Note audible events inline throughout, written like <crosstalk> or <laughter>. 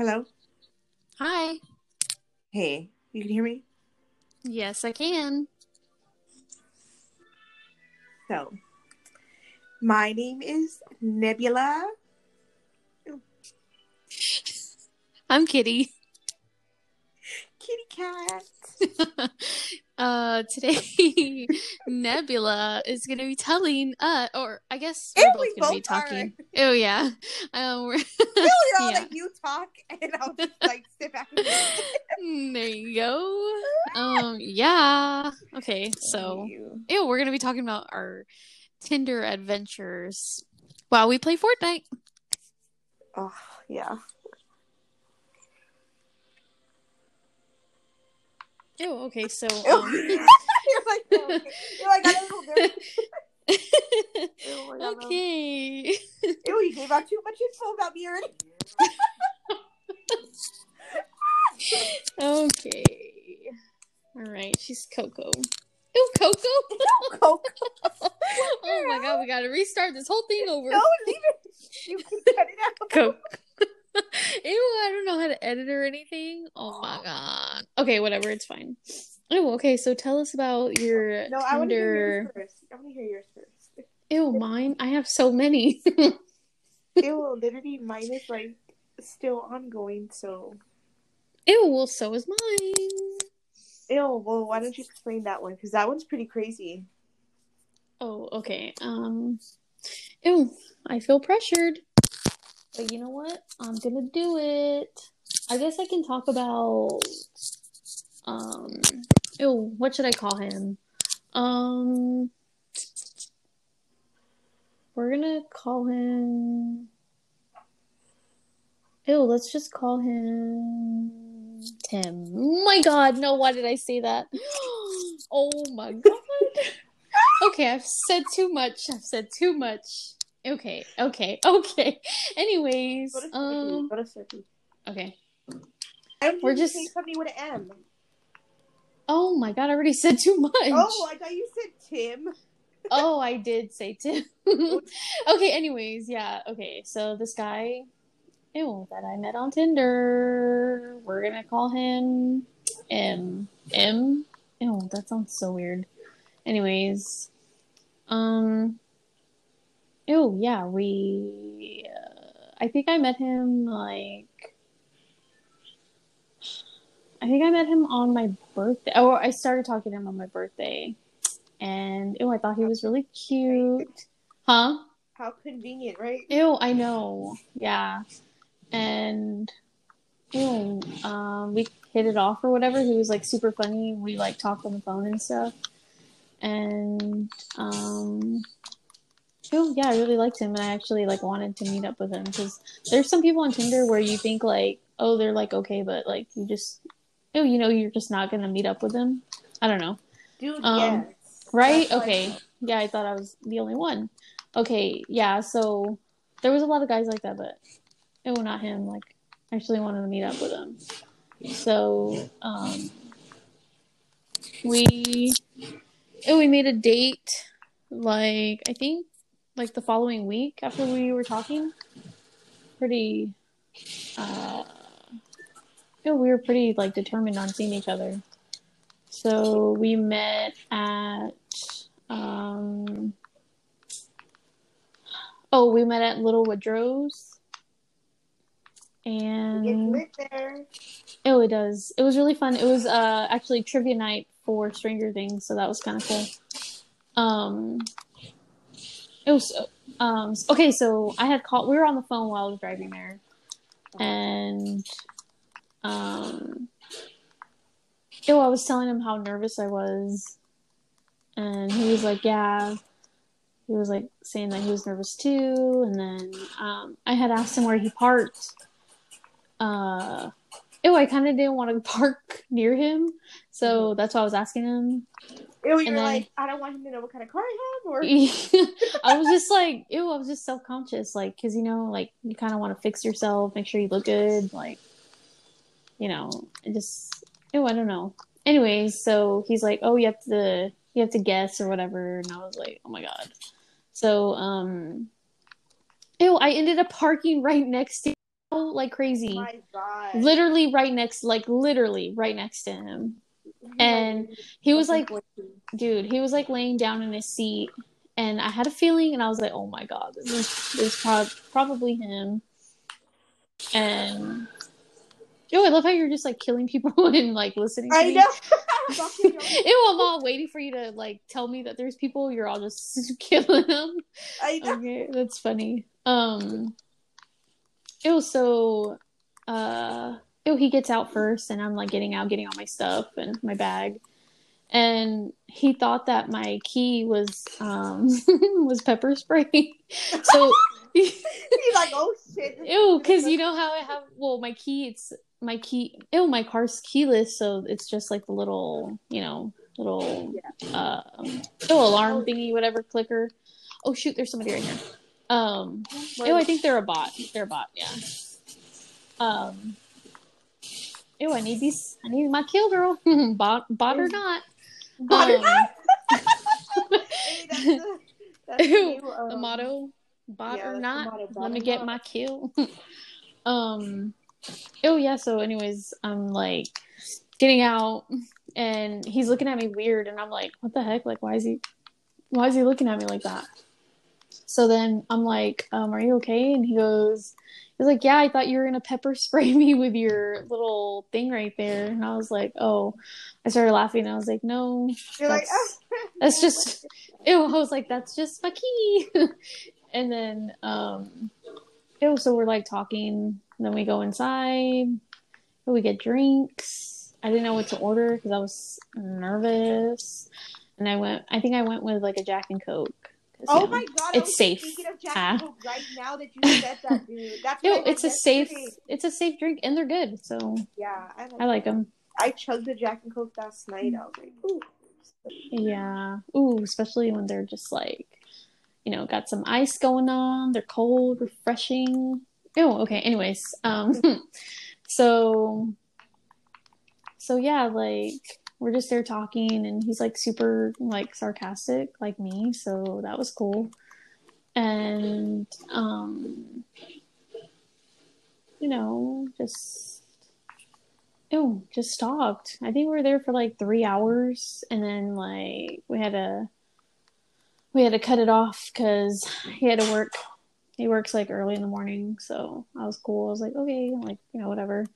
Hello? Hi. Hey, you can hear me? Yes, I can. So, my name is Nebula. I'm Kitty. Kitty cat. <laughs> uh, today <laughs> Nebula is going to be telling, uh, or I guess we're we both going to be both are. talking. Oh yeah. Um, we're <laughs> Really, I'll Yeah. you talk and I'll <laughs> just like sit back and Mm, there you go. Um, yeah. Okay, so ew, we're going to be talking about our Tinder adventures while we play Fortnite. Oh, yeah. Ew, okay, so <laughs> um, You're like, oh, <laughs> okay. You're like, I don't know. Ew, <laughs> my okay. Ew, you gave out too much info about me already. Okay. All right, she's Coco. Ew, Coco. Coke. oh my god, we gotta restart this whole thing over. No, leave it. You can cut it out. Coke. <laughs> Ew, I don't know how to edit or anything. Oh my god. Okay, whatever, it's fine. Oh, okay, so tell us about your No, I want to hear yours Tinder. first. I want to hear yours first. Ew, <laughs> mine? I have so many. Ew, <laughs> literally, mine is like still ongoing. So, Ew, well, so is mine. ew. Well, why don't you explain that one? Because that one's pretty crazy. Oh, okay. Um, ew, I feel pressured. But you know what? I'm gonna do it. I guess I can talk about, um, ew, what should I call him? Um, we're gonna call him. Ew, let's just call him Tim. Oh my god, no, why did I say that? <gasps> Oh my god. <laughs> Okay, I've said too much. I've said too much. Okay, okay, <laughs> okay. Anyways, Go to Slurpee. um, Go to Slurpee. okay. I don't we're just- somebody with an M. Oh my god, I already said too much. Oh, I thought you said Tim. <laughs> Oh, I did say Tim. <laughs> okay, anyways, yeah, okay. So this guy, ew, that I met on Tinder, we're gonna call him M. M? Ew, that sounds so weird. Anyways, um, ew, yeah, we, uh, I think I met him like, I think I met him on my birthday. Oh, I started talking to him on my birthday. And oh, I thought he was really cute. Huh? How convenient, right? Ew, I know. Yeah. And ew, um, we hit it off or whatever. He was like super funny. We like talked on the phone and stuff. And um ew, yeah, I really liked him and I actually like wanted to meet up with him because there's some people on Tinder where you think like, oh, they're like okay, but like you just oh, you know, you're just not gonna meet up with them. I don't know. Dude, Um, yes. Right? That's Okay. Yeah, I thought I was the only one. Okay, yeah, so there was a lot of guys like that, but oh, not him. Like, I actually wanted to meet up with him. So, um, we, oh, we made a date, like, I think, like the following week after we were talking. Pretty, uh, yeah, we were pretty, like, determined on seeing each other. So we met at um oh we met at Little Woodrow's and lit there. oh it does it was really fun it was uh actually trivia night for Stranger Things so that was kind of cool um it was um okay so I had called we were on the phone while I was driving there and um Ew, I was telling him how nervous I was, and he was like, "Yeah." He was like saying that he was nervous too, and then um, I had asked him where he parked. Uh, ew, I kind of didn't want to <laughs> park near him, so that's why I was asking him. Ew, you're then- like, I don't want him to know what kind of car I have, or <laughs> I was just like, ew, I was just self conscious, like, cause you know, like you kind of want to fix yourself, make sure you look good, like, you know, just, ew, I don't know. Anyways, so he's like, oh, you have to, you have to guess or whatever, and I was like, oh my god. So, um, ew, I ended up parking right next to like crazy. My God. Literally right next, like literally right next to him. And he was like, dude, he was like laying down in his seat, and I had a feeling, and I was like, oh my god, this is this is prob- probably him. And oh, I love how you're just like killing people <laughs> and like listening. To I me. know. <laughs> <laughs> Ew, I'm all waiting for you to like tell me that there's people. You're all just killing them. I know. Okay, that's funny. Um, it was so. Uh, ew, he gets out first, and I'm like getting out, getting all my stuff and my bag, and he thought that my key was um <laughs> was pepper spray. <laughs> so <laughs> He's like, oh shit. ew, because you know how I have well my key. It's my key. oh my car's keyless, so it's just like the little you know little uh little alarm thingy, whatever clicker. Oh shoot, there's somebody right here. Um, ew, I think they're a bot. They're a bot, yeah. Um, ew, I need these. I need my kill girl, <laughs> bot, bot or not. Bot or Um, not? <laughs> Hey, that's the, that's Ew, new, the um, motto, bot yeah, or not. motto, bot Let me get not. my kill. <laughs> um, oh yeah. So, anyways, I'm like getting out, and he's looking at me weird, and I'm like, what the heck? Like, why is he? Why is he looking at me like that? So then I'm like, um, are you okay? And he goes, he's like, yeah, I thought you were gonna pepper <laughs> spray me with your little thing right there. And I was like, oh, I started laughing. I was like, no, You're like, that's- oh. <laughs> that's just <laughs> ew. I was like, that's just my key. and then um ew, so we're like talking, then we go inside, we get drinks. I didn't know what to order because I was nervous. And I went I think I went with like a Jack and Coke. Oh my god! It's safe. Thinking of Jack. Coke right now that you said that, dude. <laughs> That's what it's a safe it's a safe drink and they're good. So Yeah, I like. I like them. I chugged the Jack and Coke last night. I was like, ooh. Yeah. Ooh, especially when they're just like, you know, got some ice going on. They're cold, refreshing. Oh, okay. Anyways, um, <laughs> so, so yeah, like we're just there talking, and he's like super like sarcastic, like me. So that was cool, and um, you know, just Oh, just stopped. I think we were there for like three hours, and then like we had to we had to cut it off because he had to work. He works like early in the morning, so I was cool. I was like, okay, like you know, whatever.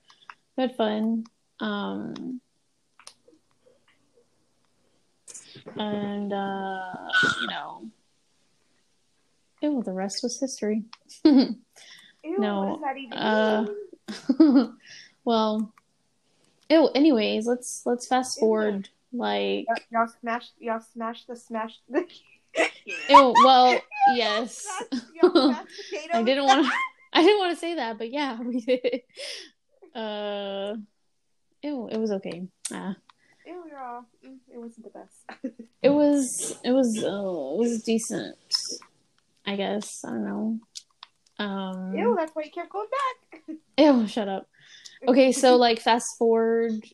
We had fun, um, and uh, you know, oh, the rest was history. <laughs> Ew, No, what does that even uh, <laughs> well, oh, anyways, let's let's fast forward. Like, Y'all- Y'all smashed. Y'all smash the smash. The, <laughs> ew, well, yes. Smashed- y'all smashed potatoes. I didn't want to. I didn't want to say that, but yeah, we did. Uh, ew, it was okay. Uh, Ew, you're all. mm, It wasn't the best. <laughs> it was. It was. Uh, it was decent. I guess I don't know. Um, Ew, that's why you kept going back. <laughs> Ew, shut up. Okay, so <laughs> like fast forward,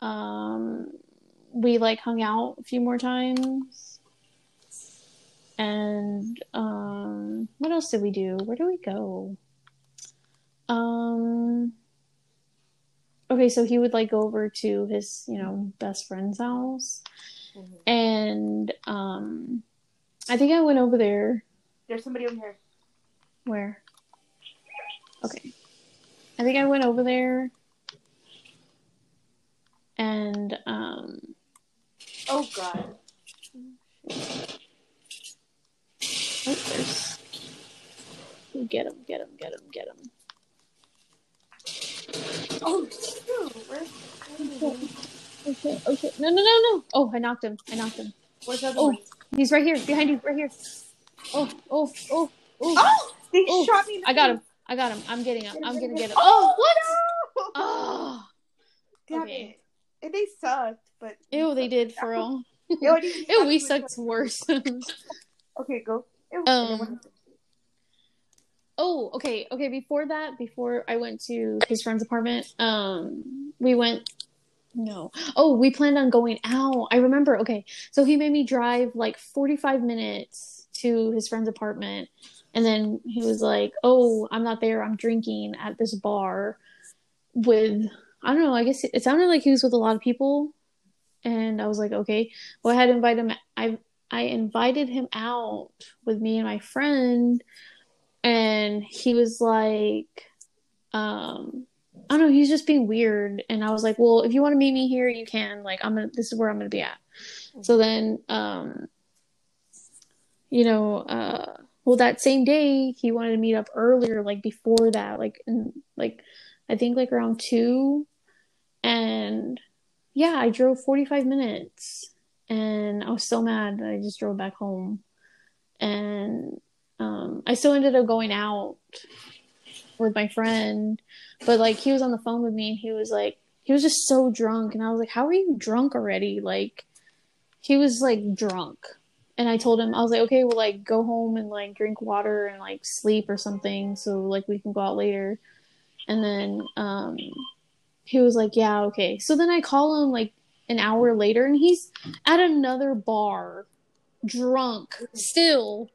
um, we like hung out a few more times, and um, what else did we do? Where did we go? Um, okay, so he would like go over to his, you know, best friend's house, and um, I think I went over there. There's somebody over here. Where? Okay. I think I went over there and um Oh god. oh, there's get him, get him, get him, get him. Oh, ew, where's, Okay, okay. No, no, no, no. Oh, I knocked him. I knocked him. where's the other Oh, one? he's right here, behind you, right here. Oh, oh, oh, oh. Oh, they Oh, shot me. I got him. I got him. I'm getting him. I'm gonna get him. Oh, Oh, what? No! Oh, Damn okay. it. And they sucked, but ew, they did for real. <laughs> <laughs> Ew, I didn't- Ew, we sucked worse. <laughs> Okay, go. Ew, Um, and then what- Oh, okay, okay. Before that, before I went to his friend's apartment, um, we went. No. Oh, we planned on going out. I remember. Okay, so he made me drive like forty-five minutes to his friend's apartment, And then he was like, "Oh, I'm not there. I'm drinking at this bar with I don't know. I guess it sounded like he was with a lot of people." And I was like, "Okay." Well, I had invited him. I I invited him out with me and my friend, and he was like, um, I don't know. He's just being weird, and I was like, "Well, if you want to meet me here, you can. Like, I'm gonna. This is where I'm gonna be at." So then, um, you know, uh, well, that same day he wanted to meet up earlier, like before that, like in, like I think like around two, and yeah, I drove 45 minutes, and I was so mad that I just drove back home, and um, I still ended up going out with my friend, but like he was on the phone with me, and he was like, he was just so drunk, and I was like, how are you drunk already? Like, he was like drunk and I told him I was like, okay, well, like go home and like drink water and like sleep or something, so like we can go out later. And then um, he was like, yeah, okay. So then I call him like an hour later, and he's at another bar, drunk still.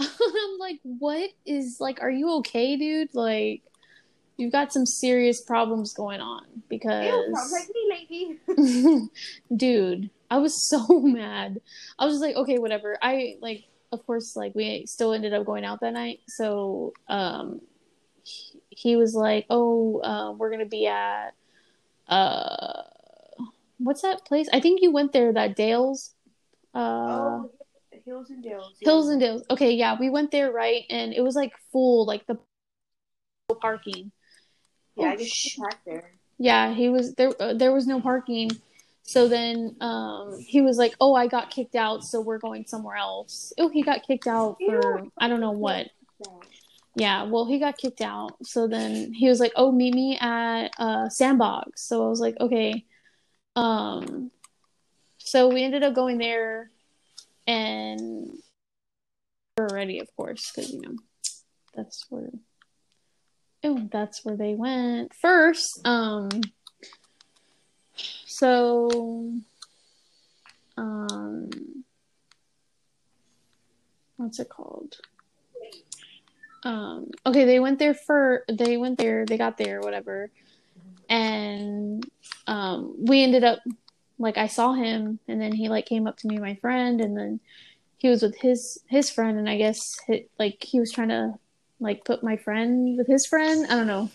<laughs> I'm like, what is like? Are you okay, dude? Like, you've got some serious problems going on because. Ew, sounds like me, lady. <laughs> dude I was so <laughs> mad. I was just like, okay, whatever. I like, of course, like we still ended up going out that night. So, um, he, he was like, oh, uh, we're gonna be at, uh, what's that place? I think you went there. That Dale's. Uh, oh, Hills and Dales. yeah. Hills and Dales. Okay, yeah, we went there, right? And it was like full, like the parking. Yeah, Oh, I get sh- there. Yeah, he was there. Uh, there was no parking, so then um, he was like, "Oh, I got kicked out, so we're going somewhere else." Oh, he got kicked out for I don't know what. Yeah, well, he got kicked out. So then he was like, "Oh, meet me at uh, Sandbox." So I was like, "Okay." Um, so we ended up going there, and we were ready, of course, because you know that's where. Oh, that's where they went first. Um, so, um, what's it called? Um, okay, they went there for they went there, they got there, whatever, and um, we ended up like I saw him, and then he like came up to me, my friend, and then he was with his his friend, and I guess hi like he was trying to like put my friend with his friend. I don't know.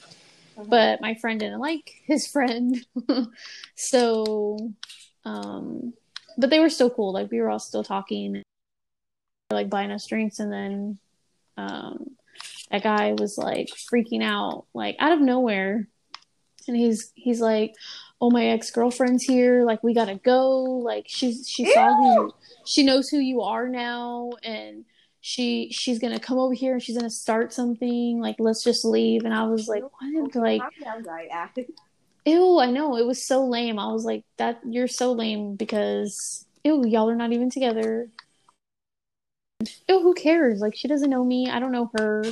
But my friend didn't like his friend. <laughs> So um but they were still cool like we were all still talking like buying us drinks and then um that guy was like freaking out like out of nowhere. And he's he's like oh my ex-girlfriend's here like we gotta go like she's she saw who she knows who you are now and she she's gonna come over here and she's gonna start something like let's just leave and i was like what like sounds right. Yeah. Ew, I know. It was so lame. I was like, that you're so lame because ew, y'all are not even together. Ew, who cares? Like she doesn't know me. I don't know her.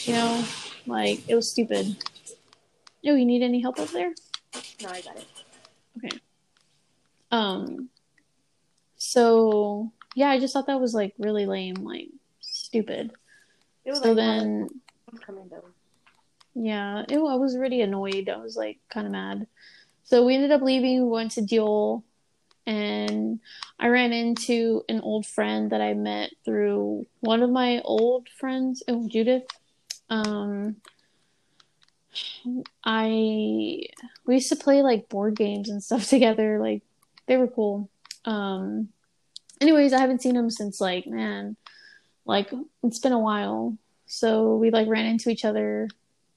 You know? Like it was stupid. Ew, you need any help up there? No, I got it. Okay. Um so yeah, I just thought that was like really lame, like stupid. It was So like then I'm coming though. Yeah, it, I was really annoyed. I was like kind of mad. So we ended up leaving. We went to Diol, and I ran into an old friend that I met through one of my old friends, oh Judith. Um, I we used to play like board games and stuff <laughs> together. Like they were cool. Um, anyways, I haven't seen him since like man, like it's been a while. So we like ran into each other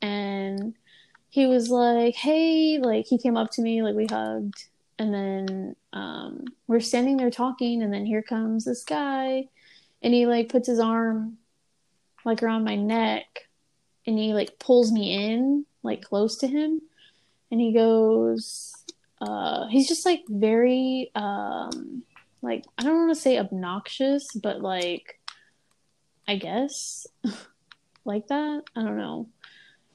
and he was like, "Hey," like he came up to me, like we hugged, and then um, we're standing there talking, and then here comes this guy, and he like puts his arm like around my neck, and he like pulls me in like close to him, and he goes, uh, he's just like very um, like I don't want to say obnoxious, but like I guess <laughs> like that. I don't know.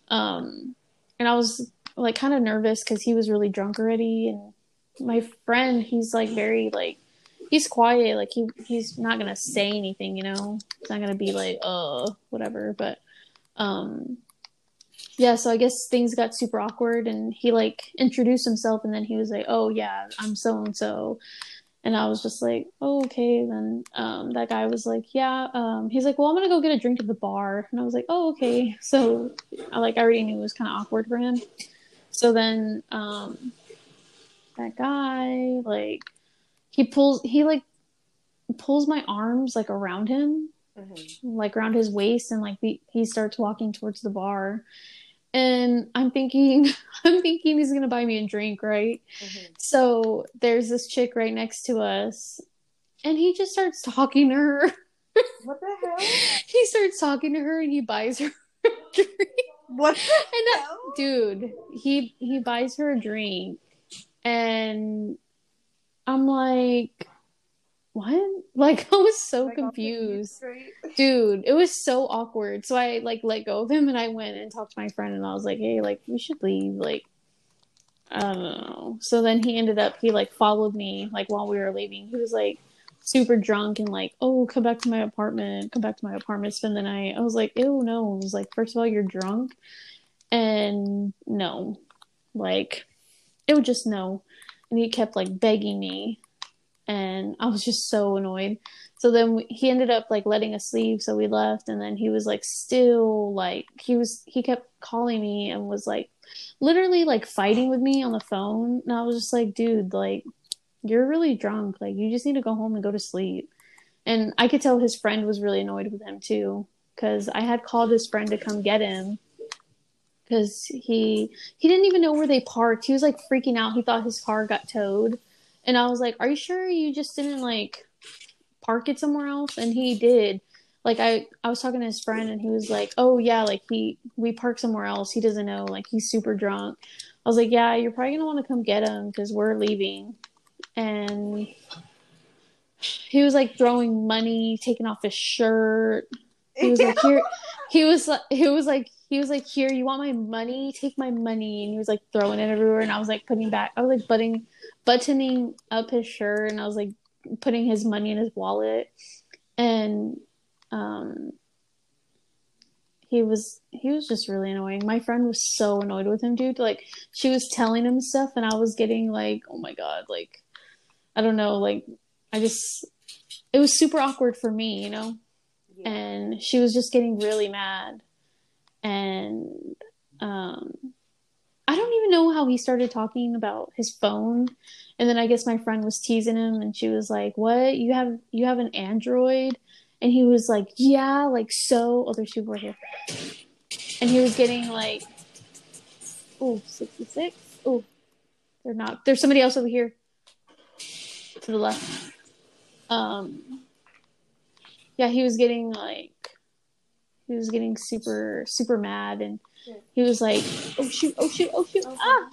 Um, and I was like kind of nervous because he was really drunk already, and my friend, he's like very like he's quiet. Like he he's not gonna say anything. You know, he's not gonna be like uh whatever. But um yeah, so I guess things got super awkward and he like introduced himself and then he was like, "Oh yeah, I'm so and so." And I was just like, oh, okay. Then um, that guy was like, yeah. Um, he's like, well, I'm gonna go get a drink at the bar. And I was like, oh, okay. <laughs> So I like I already knew it was kind of awkward for him. So then um, that guy like he pulls he like pulls my arms like around him, mm-hmm. like around his waist, and like he, he starts walking towards the bar and I'm thinking, <laughs> I'm thinking he's gonna buy me a drink, right? Mm-hmm. So there's this chick right next to us, and he just starts talking to her. What the <laughs> hell? he starts talking to her, and he buys her a drink. What the <laughs> hell? dude, he he buys her a drink, and I'm like, what? <laughs> Like I was so like, confused. Dude, it was so awkward. So I like let go of him and I went and talked to my friend and I was like, "Hey, like we should leave." Like I don't know. So then he ended up he like followed me like while we were leaving. He was like super drunk and like, "Oh, come back to my apartment. Come back to my apartment, spend the night." I was like, "Ew, no." I was like, first of all, you're drunk." And no. Like it would just no. And he kept like begging me and I was just so annoyed. So then we, he ended up like letting us leave, so we left, and then he was like still like he was he kept calling me and was like literally like fighting with me on the phone, and I was just like, dude, like you're really drunk, like you just need to go home and go to sleep. And I could tell his friend was really annoyed with him too, because I had called his friend to come get him because he he didn't even know where they parked. He was like freaking out. He thought his car got towed and I was like, "Are you sure you just didn't like park it somewhere else?" And he did. Like I I was talking to his friend and he was like, "Oh yeah, like he we parked somewhere else. He doesn't know. Like he's super drunk." I was like, "Yeah, you're probably going to want to come get him cuz we're leaving." And he was like throwing money, taking off his shirt. He was like, "Here." <laughs> He was like, he was like, he was like, "Here, you want my money? Take my money." And he was like throwing it everywhere, and I was like putting back. I was like butting buttoning up his shirt and I was like putting his money in his wallet and um he was he was just really annoying. My friend was so annoyed with him, dude. Like she was telling him stuff and I was getting like, "Oh my god, like I don't know, like I just it was super awkward for me, you know?" Yeah. And she was just getting really mad. And um I don't even know how he started talking about his phone. And then I guess my friend was teasing him and she was like, What? You have you have an Android? And he was like, Yeah, like so oh there's people right here. And he was getting like oh 66. Oh they're not there's somebody else over here to the left. Um yeah, he was getting like he was getting super super mad and he was like, "Oh shoot! Oh shoot! Oh shoot! Oh, ah!"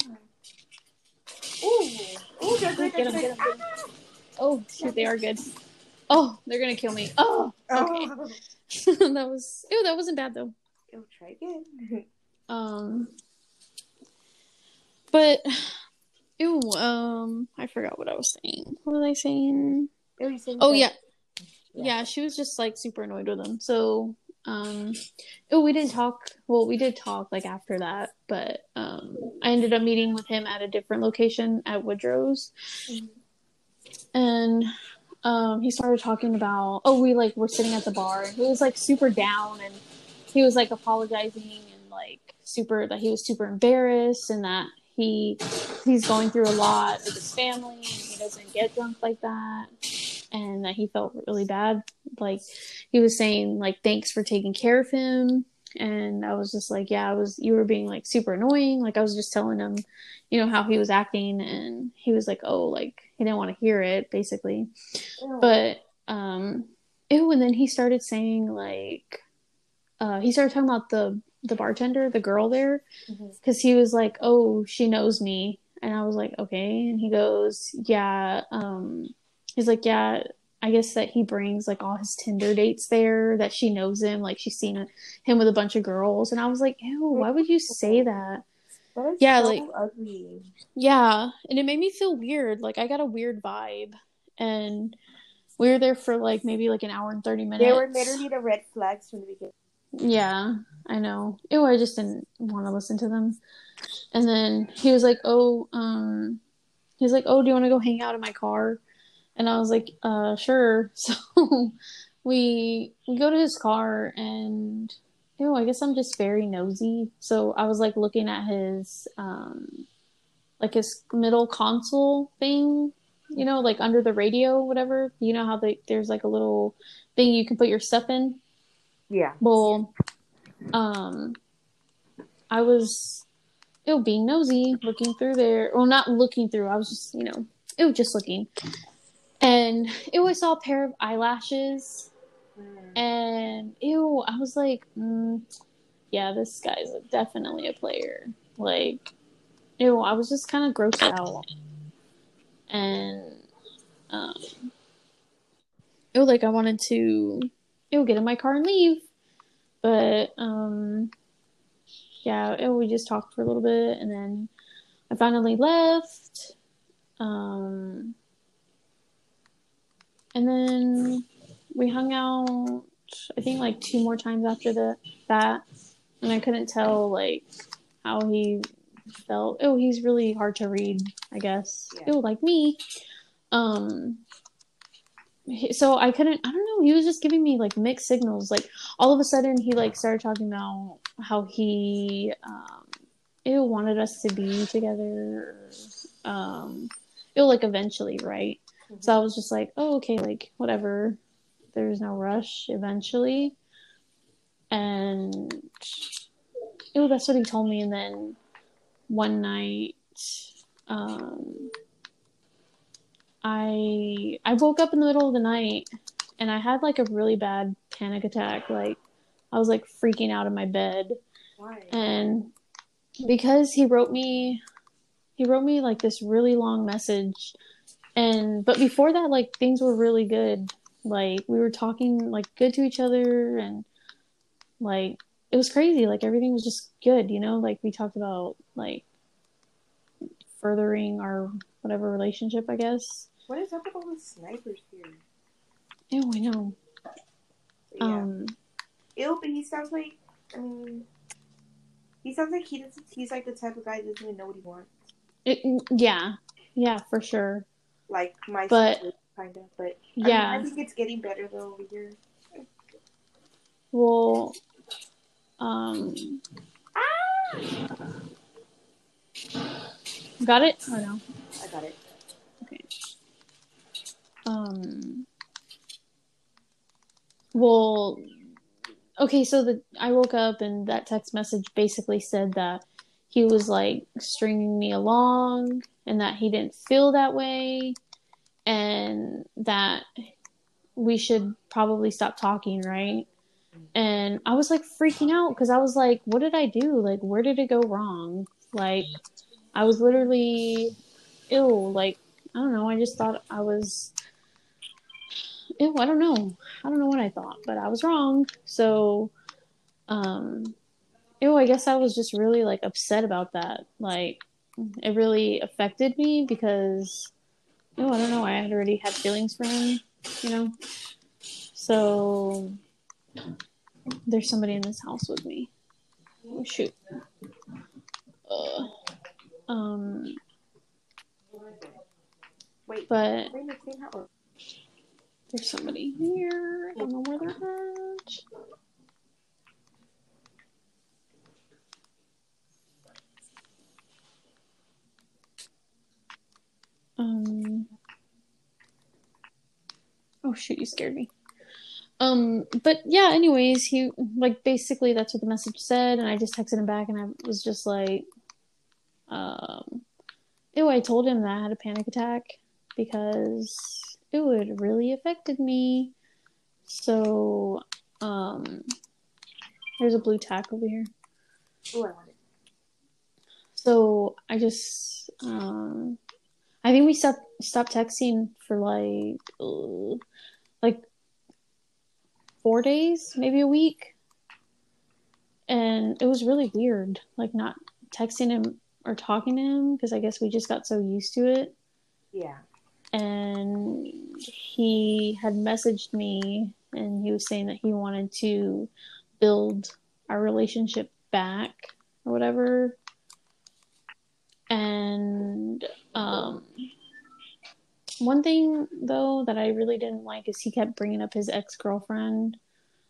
Ooh, ooh, they're good. Get them, get them, Oh shoot! They are good. Oh, they're gonna kill me. Oh, okay. Oh. <laughs> that was. Ew, that wasn't bad though. Ew, try again. <laughs> um, but ew. Um, I forgot what I was saying. What was I saying? oh yeah. yeah, yeah. She was just like super annoyed with him. So um, oh, we didn't talk. Well, we did talk like after that, but um, I ended up meeting with him at a different location at Woodrow's, mm-hmm. and um, he started talking about. Oh, we like were sitting at the bar, and he was like super down, and he was like apologizing and like super that he was super embarrassed and that he he's going through a lot with his family and he doesn't get drunk like that and that he felt really bad. Like he was saying like thanks for taking care of him and I was just like, yeah, I was you were being like super annoying. Like I was just telling him, you know, how he was acting and he was like, "Oh, like he didn't want to hear it basically." Ew. But um ew and then he started saying like uh he started talking about the the bartender, the girl there mm-hmm. cuz he was like, "Oh, she knows me." And I was like, "Okay." And he goes, "Yeah, um he's like, yeah, I guess that he brings like all his Tinder dates there, that she knows him, like she's seen him with a bunch of girls. And I was like, ew, why would you say that? Yeah, so like ugly. Yeah, and it made me feel weird. Like I got a weird vibe, and we were there for like maybe like an hour and 30 minutes. They were literally the red flags from the beginning. Yeah, I know. Ew, I just didn't want to listen to them. And then he was like, "Oh, um, he's like, oh, do you want to go hang out in my car?" And I was like, "Uh, sure." <laughs> So we we go to his car, and ew, I guess I'm just very nosy. So I was like looking at his um, like his middle console thing, you know, like under the radio, whatever. You know how they, there's like a little thing you can put your stuff in. Yeah. Well, um, I was, it being nosy, looking through there. Well, not looking through. I was just, you know, it was just looking, and it was saw a pair of eyelashes, and ew, I was like, mm, yeah, this guy's definitely a player. Like, ew, I was just kind of grossed out, and um, it was like I wanted to, it would get in my car and leave, but um, yeah, it, we just talked for a little bit, and then I finally left, um, and then we hung out. I think like two more times after the that, and I couldn't tell like how he felt. Oh, he's really hard to read. I guess. Yeah. Oh, like me. Um. he- So I couldn't. I don't know. He was just giving me like mixed signals. Like all of a sudden, he like started talking about how he um, it wanted us to be together. Um, it like eventually, right? So I was just like, oh, okay, like whatever. There's no rush. Eventually, and oh, that's what he told me. And then one night, um, I I woke up in the middle of the night, and I had like a really bad panic attack. Like I was like freaking out in my bed, Why? and because he wrote me he wrote me like this really long message and but before that like things were really good like we were talking like good to each other and like it was crazy like everything was just good you know like we talked about like furthering our whatever relationship i guess What is up with all the snipers here? yeah i know Yeah. um Ew, but he sounds like. I mean, he sounds like he doesn't. He's like the type of guy that doesn't even know what he wants. it, yeah yeah for sure Like my But- kind of. But I yeah mean, I think it's getting better though over here. well um ah! got it or no I got it. Okay. Um well okay so the i woke up and that text message basically said that he was like stringing me along and that he didn't feel that way and that we should probably stop talking right? And i was like freaking out because i was like what did i do? Like where did it go wrong? Like i was literally ill. Like i don't know. I just thought i was Ew, I don't know. I don't know what I thought, but I was wrong. So, um, ew, I guess I was just really like upset about that. Like, it really affected me because, oh, I don't know. I had already had feelings for him, you know. So, there's somebody in this house with me. Oh shoot. Uh, um, Wait. but Wait, let's see how. There's somebody here. I don't know where they're at. Um. Oh shoot! You scared me. Um, but yeah. Anyways, he like basically that's what the message said, and I just texted him back, and I was just like, um, ew. I told him that I had a panic attack because it would really affected me. So, um, there's a blue tack over here. Ooh, I it. So I just, um, I think we stopped stopped texting for like, uh, like four days, maybe a week, and it was really weird, like not texting him or talking to him because I guess we just got so used to it. Yeah. and he had messaged me and he was saying that he wanted to build our relationship back or whatever. And um, one thing though that I really didn't like is he kept bringing up his ex girlfriend,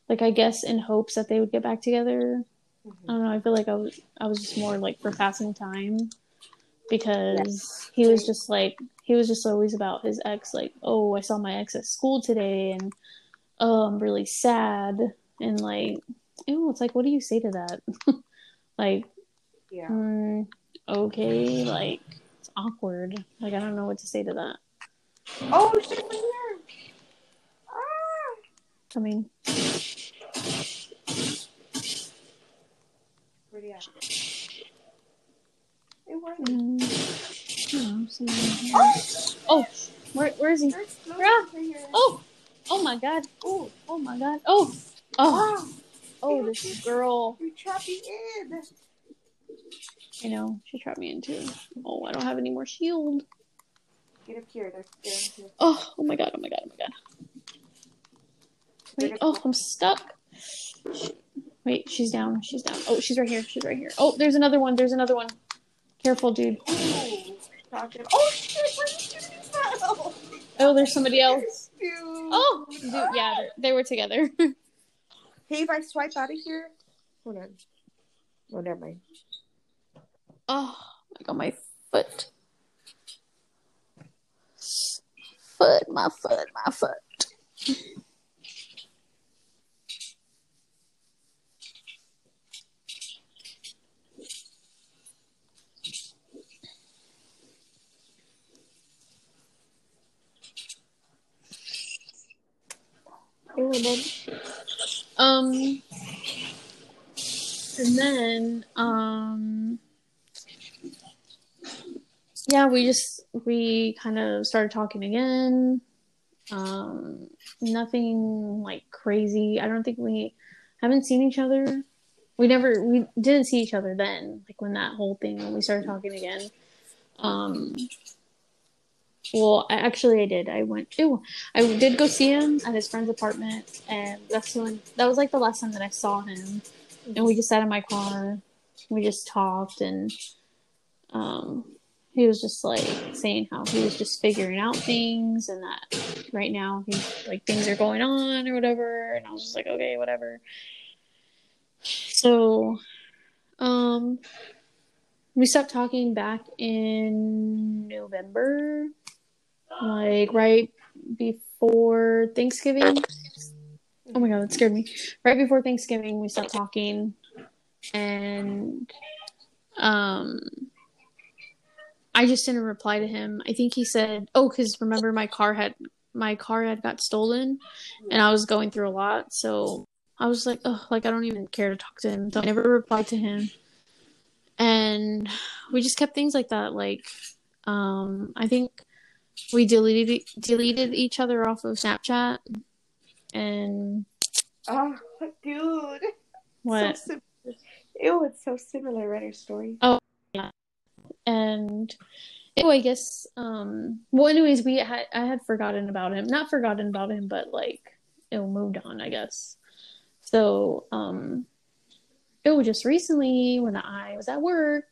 like I guess in hopes that they would get back together. Mm-hmm. I don't know. I feel like I was I was just more like for passing time because he was just like he was just always about his ex. Like, oh, I saw my ex at school today, and oh, I'm really sad. And like, ew, it's like, what do you say to that? <laughs> like, Yeah. mm, okay, like it's awkward. Like, I don't know what to say to that. Oh, shit, right here. Ah. I mean, Where'd he at? Hey, where are they? mm, I don't oh, where where is he? Ah. Oh, oh my god. Oh, oh my god. Oh, oh, oh, this girl. you trapped me in. You know, she trapped me into. Oh, I don't have any more shield. Get up here. They're, they're here. Oh, oh my god, oh my god, oh my god. Wait, oh, I'm stuck. Wait, she's down, she's down. Oh, she's right here, she's right here. Oh, there's another one, there's another one. Careful, dude. Oh, oh shit. Where did you do that? <laughs> Oh. oh, there's somebody else. Dude. Oh, dude, yeah, they- they were together. <laughs> Hey, if I swipe out of here. Hold on. Oh, never mind. Oh, I got my foot. Foot, my foot, my foot. Um, and then, um, yeah, we just we kind of started talking again. Um, nothing like crazy. I don't think we haven't seen each other. We never we didn't see each other then, like when that whole thing when we started talking again. Um, well, I, actually, I did. I went. Ew, I did go see him at his friend's apartment, and that's when that was like the last time that I saw him. And we just sat in my car. We just talked, and um, he was just like saying how he was just figuring out things, and that right now he's like things are going on or whatever. And I was just like, okay, whatever. So, um, we stopped talking back in November, like right before Thanksgiving. Oh my god, that scared me. Right before Thanksgiving, we stopped talking, and um, I just didn't reply to him. I think he said, "Oh, because remember my car had my car had got stolen, and I was going through a lot, so I was like, oh, like I don't even care to talk to him. So I never replied to him, and we just kept things like that. Like, um, I think we deleted deleted each other off of Snapchat, and Oh, dude. what? So sim- Ew, it's so similar, right? Our story. And oh, I guess um well anyways we had I had forgotten about him. Not forgotten about him, but like it moved on, I guess. So um it was just recently when I was at work.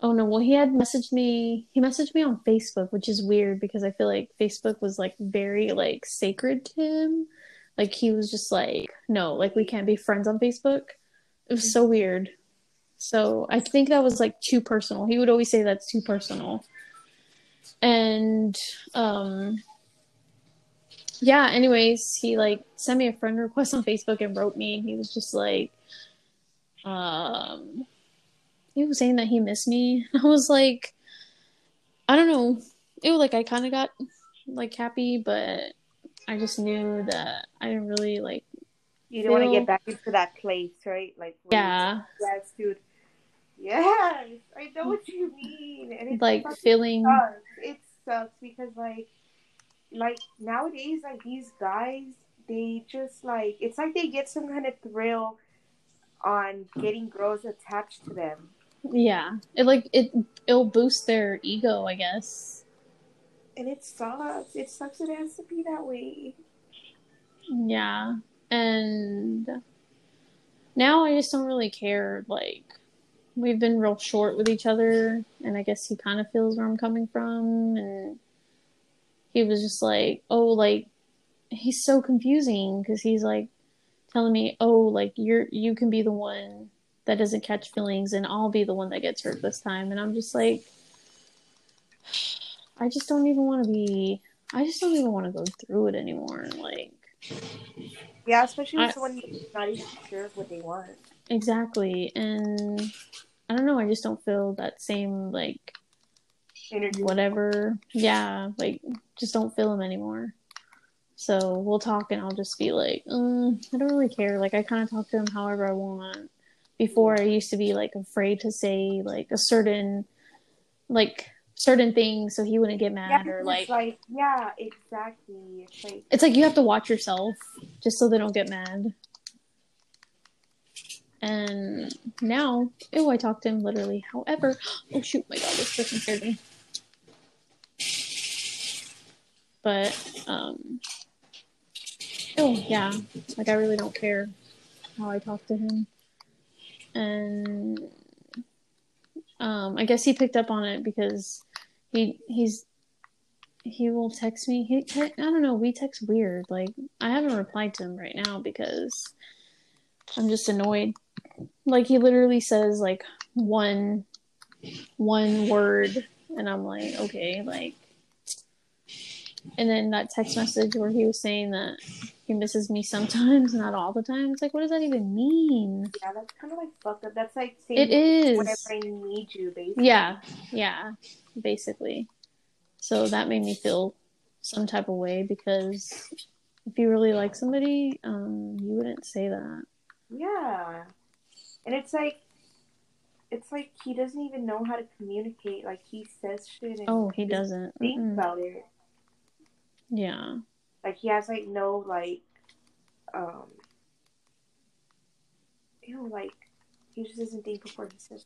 Oh no, well he had messaged me he messaged me on Facebook, which is weird because I feel like Facebook was like very like sacred to him. Like he was just like, no, like we can't be friends on Facebook. It was so weird. So I think that was like too personal. He would always say that's too personal. And um yeah, anyways, he like sent me a friend request on Facebook and wrote me and he was just like um he was saying that he missed me. <laughs> I was like I don't know. It was like I kind of got like happy, but I just knew that I didn't really like You don't want to get back into that place, right? Like, yeah, dude. Yes, I know what you mean. And it's like feeling sucks. It sucks because like, like nowadays, like these guys, they just like it's like they get some kind of thrill on getting girls attached to them. yeah. It like it it'll boost their ego, I guess. and it sucks. It sucks it has to be that way. Yeah. And now I just don't really care. Like, we've been real short with each other, and I guess he kind of feels where I'm coming from. And he was just like, oh, like, he's so confusing because he's like telling me, oh, like, you're, you can be the one that doesn't catch feelings, and I'll be the one that gets hurt this time. And I'm just like, I just don't even want to be, I just don't even want to go through it anymore. Like, Yeah, especially with I- someone not even sure of what they want. Exactly. And I don't know, I just don't feel that same like Energy. whatever. Yeah, like just don't feel him anymore. So we'll talk and I'll just be like, mm, I don't really care. Like I kind of talk to him however I want. Before I used to be like afraid to say like a certain like certain things so he wouldn't get mad because or like like yeah, exactly. It's like it's like you have to watch yourself just so they don't get mad. And now, oh, I talked to him literally. However, oh shoot, my dog is freaking scared me. But, um, oh yeah, like I really don't care how I talk to him. And, um, I guess he picked up on it because he he's he will text me. He I don't know. We text weird. Like I haven't replied to him right now because I'm just annoyed. Like he literally says like one one word, and I'm like, okay, like. And then that text message where he was saying that he misses me sometimes, <laughs> not all the time. It's like, what does that even mean? yeah, that's kind of like fucked up. That's like saying It is. whenever I need you, basically. Yeah, yeah, basically. So that made me feel some type of way because if you really like somebody, um, you wouldn't say that. Yeah. And it's like it's like he doesn't even know how to communicate. Like he says shit and Oh, he doesn't think Mm-mm. about it. Yeah. Like he has like no like um you know, like he just doesn't think before he says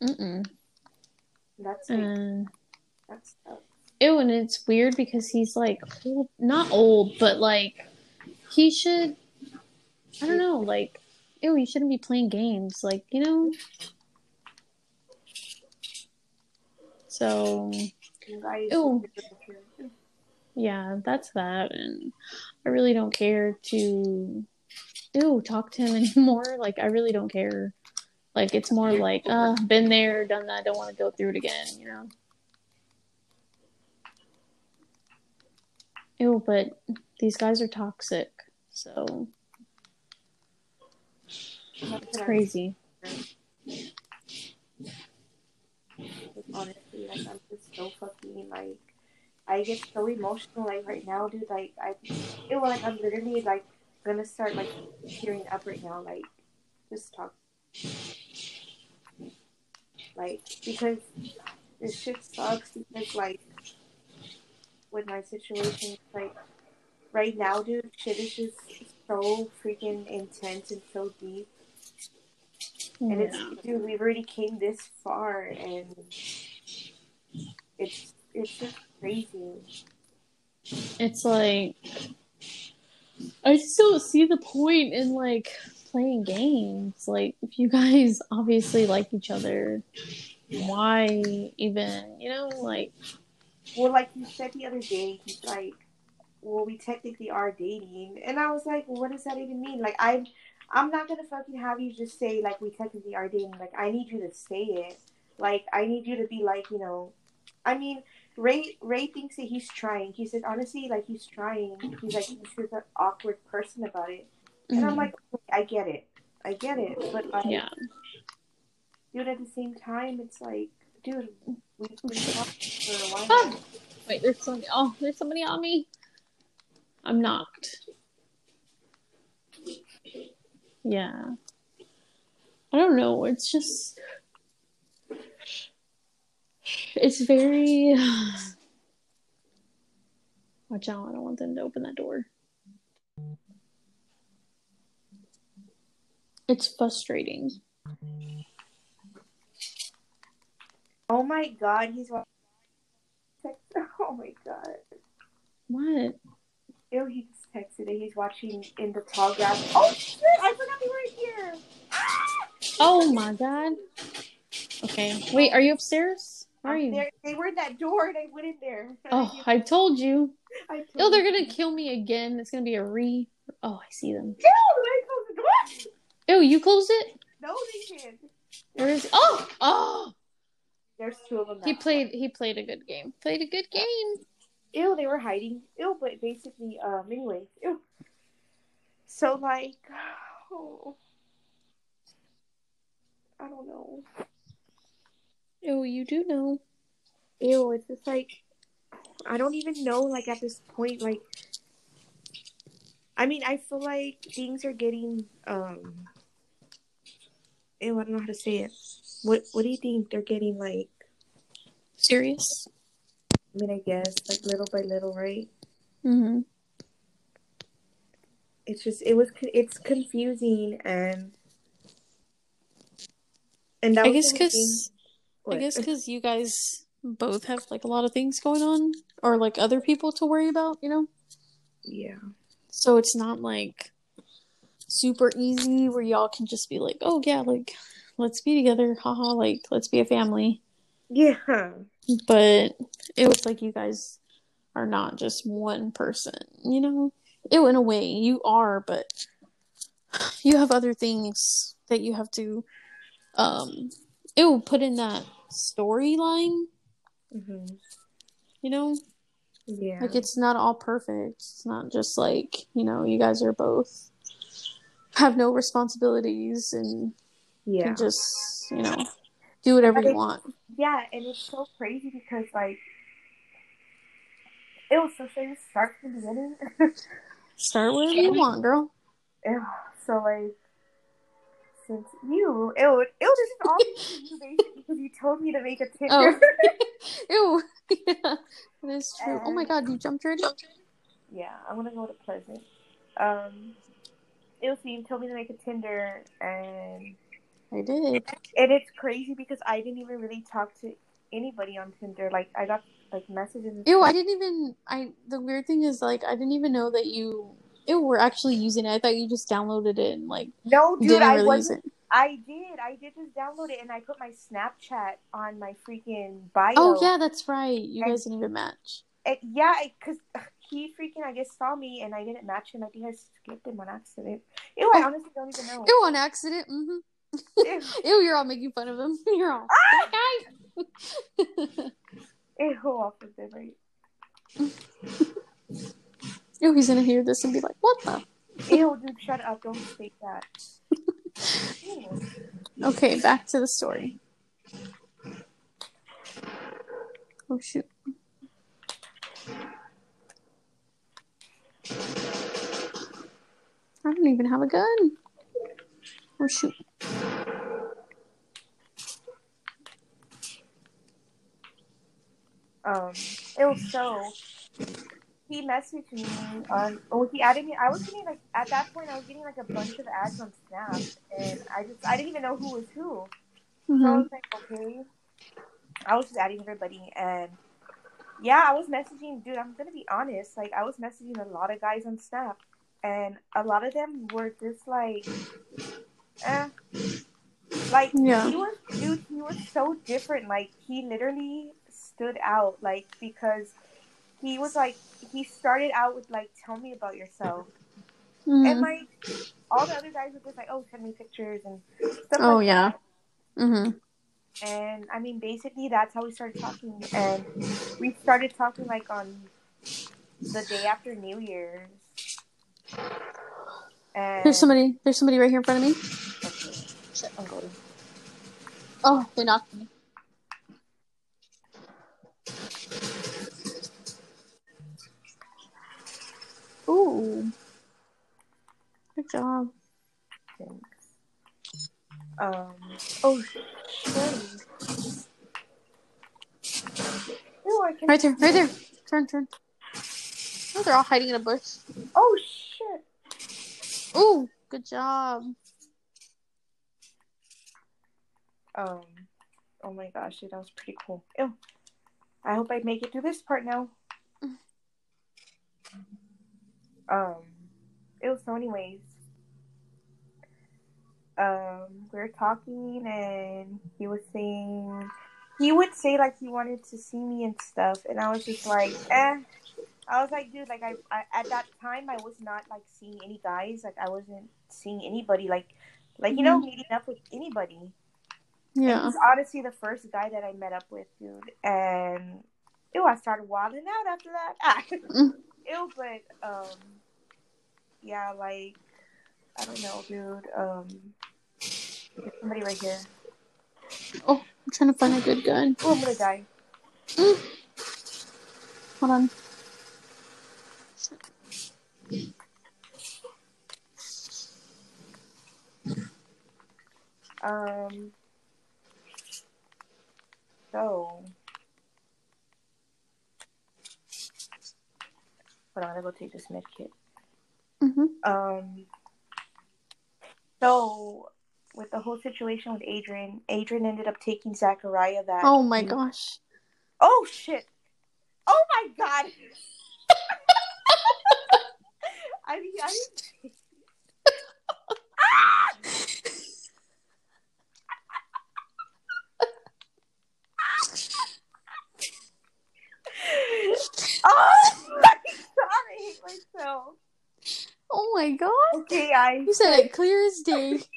Mm-mm. that's like that's tough. ew, and it's weird because he's like old, not old, but like he should. I don't know, like ew, you shouldn't be playing games, like you know. So Ew. yeah, that's that, and I really don't care to ew talk to him <laughs> anymore. Like I really don't care. Like it's more like uh been there, done that, don't want to go through it again, you know. Ew, but these guys are toxic, so it's crazy. honestly, like I'm just so fucking like I get so emotional like right now, dude. Like I feel like I'm literally like gonna start like tearing up right now, like just talk like because this shit sucks because like with my situation like right now dude shit is just so freaking intense and so deep and it's dude, we've already came this far, and it's it's just crazy. It's like I just don't see the point in like playing games. Like if you guys <laughs> obviously like each other, why even, you know, like Well, like you said the other day, he's like, "Well, we technically are dating," and I was like, well, "What does that even mean?" Like, I'm I'm not gonna fucking have you just say like we technically are dating. Like, I need you to say it. Like, I need you to be like, you know, I mean. Ray Ray thinks that he's trying. He says honestly, like he's trying. He's like he's just an awkward person about it. And I'm mm-hmm. like, I get it. I get it. But like, yeah. dude, at the same time, it's like, dude, we've been <laughs> talking for a while. Wait, there's somebody oh, there's somebody on me. I'm knocked. Yeah. I don't know, it's just it's very <sighs> watch out, I don't want them to open that door. It's frustrating. Oh my god, he's <laughs> Oh my god. What? Ew, he texted it. He's watching in the tall grass. Oh shit! I forgot they were here. Ah! Oh my god. Okay. Wait, are you upstairs? Where are you? They're- They were in that door, and I went in there. <laughs> Oh, I told you. I told Oh, they're gonna kill me again. It's gonna be a re. Oh, I see them. Ew, I closed the door. Ew, you closed it? No, they did. Where is? Oh, oh. There's two of them. He played. He played a good game. Played a good game. Ew, they were hiding. Ew, but basically, um, anyway, ew. So like, oh, <sighs> I don't know. Oh, you do know. Ew, it's just like, I don't even know. Like at this point, like, I mean, I feel like things are getting, um, ew, I don't know how to say it. What What do you think they're getting like? Serious. I mean, I guess like little by little, right? Mm-hmm. it's just it was it's confusing and and that I guess because I guess because you guys both have like a lot of things going on, or like other people to worry about. You know. yeah So it's not like super easy where y'all can just be like, oh yeah, like let's be together, haha, like let's be a family. yeah But it was like you guys are not just one person, you know? It went away. you are, but you have other things that you have to um it will put in that storyline, hmm you know? yeah Like it's not all perfect. It's not just like, you know, you guys are both have no responsibilities and yeah just, you know, do whatever you want. yeah and it's so crazy because like it was so I just start from the beginning <laughs> Start wherever you want, girl. Ew, so like since you ew, ew this is <laughs> all because you basically because you told me to make a Tinder <laughs> Ew. yeah, that is true. oh my god, you jumped already? yeah I'm gonna go to Pleasant um it was you told me to make a Tinder and I did. And it's crazy because I didn't even really talk to anybody on Tinder. Like I got like messages. Ew. I didn't even I the weird thing is like I didn't even know that you ew were actually using it. I thought you just downloaded it and like No, dude, didn't I really use wasn't. I did. I did just download it and I put my Snapchat on my freaking bio. Oh yeah, that's right. You And- guys didn't even match. And- yeah, because <laughs> he freaking I guess saw me and I didn't match him. I think I skipped him on accident. Ew, I honestly don't even know. Ew on accident. hmm Ew, <laughs> Ew, you're all making fun of him. <laughs> You're all Ah! <laughs> ew, off of it, right? Ew, he's gonna hear this and be like, "What the?" Ew, dude, shut up! Don't say that. Ew. Okay, back to the story. Oh shoot. I don't even have a gun. Oh shoot. Um it was so he messaged me on oh he added me I was getting like at that point I was getting like a bunch of ads on Snap and I just I didn't even know who was who. So I Mhm. was like, okay. I was just adding everybody and yeah, I was messaging dude, I'm gonna be honest, like I was messaging a lot of guys on Snap and a lot of them were just like eh. Like Yeah. he was dude, he was so different. Like he literally stood out like because he was like he started out with like tell me about yourself. And Mhm. like all the other guys were just like, Oh, send me pictures and stuff Oh like yeah. that. Mhm. And I mean basically that's how we started talking and we started talking like on the day after New Year's. And There's somebody. There's somebody right here in front of me. Okay. Shit, I'm going. Oh, they knocked me. Ooh. Good job. Thanks. Um. Oh, shit. Ew, I can. Right there, right there. Turn, turn. Oh, they're all hiding in a bush. Oh shit. Ooh, good job. Um. Oh my gosh, dude, that was pretty cool. Ew. I hope I make it through this part now. Um, it was so anyways. Um, we were talking and he was saying he would say like he wanted to see me and stuff, and I was just like, eh. I was like, dude, like I, I at that time I was not like seeing any guys, like I wasn't seeing anybody, like, like you know, Mhm. meeting up with anybody. Yeah. He's honestly the first guy that I met up with, dude. And ew, I started wilding out after that. Ah. <laughs> Mm. ew, but um, yeah, like I don't know, dude. Um, somebody right here. Oh, I'm trying to find a good gun. Oh, I'm gonna die. <gasps> Hold on. Um, so. Hold on, I'm gonna go take this med kit. hmm Um, so with the whole situation with Adrian, Adrian ended up taking Zachariah that. Oh my gosh. Oh shit! Oh my god! <laughs> I mean, I didn't. <laughs> Ah! oh, I'm sorry myself. Oh my You said it clear as day. <laughs>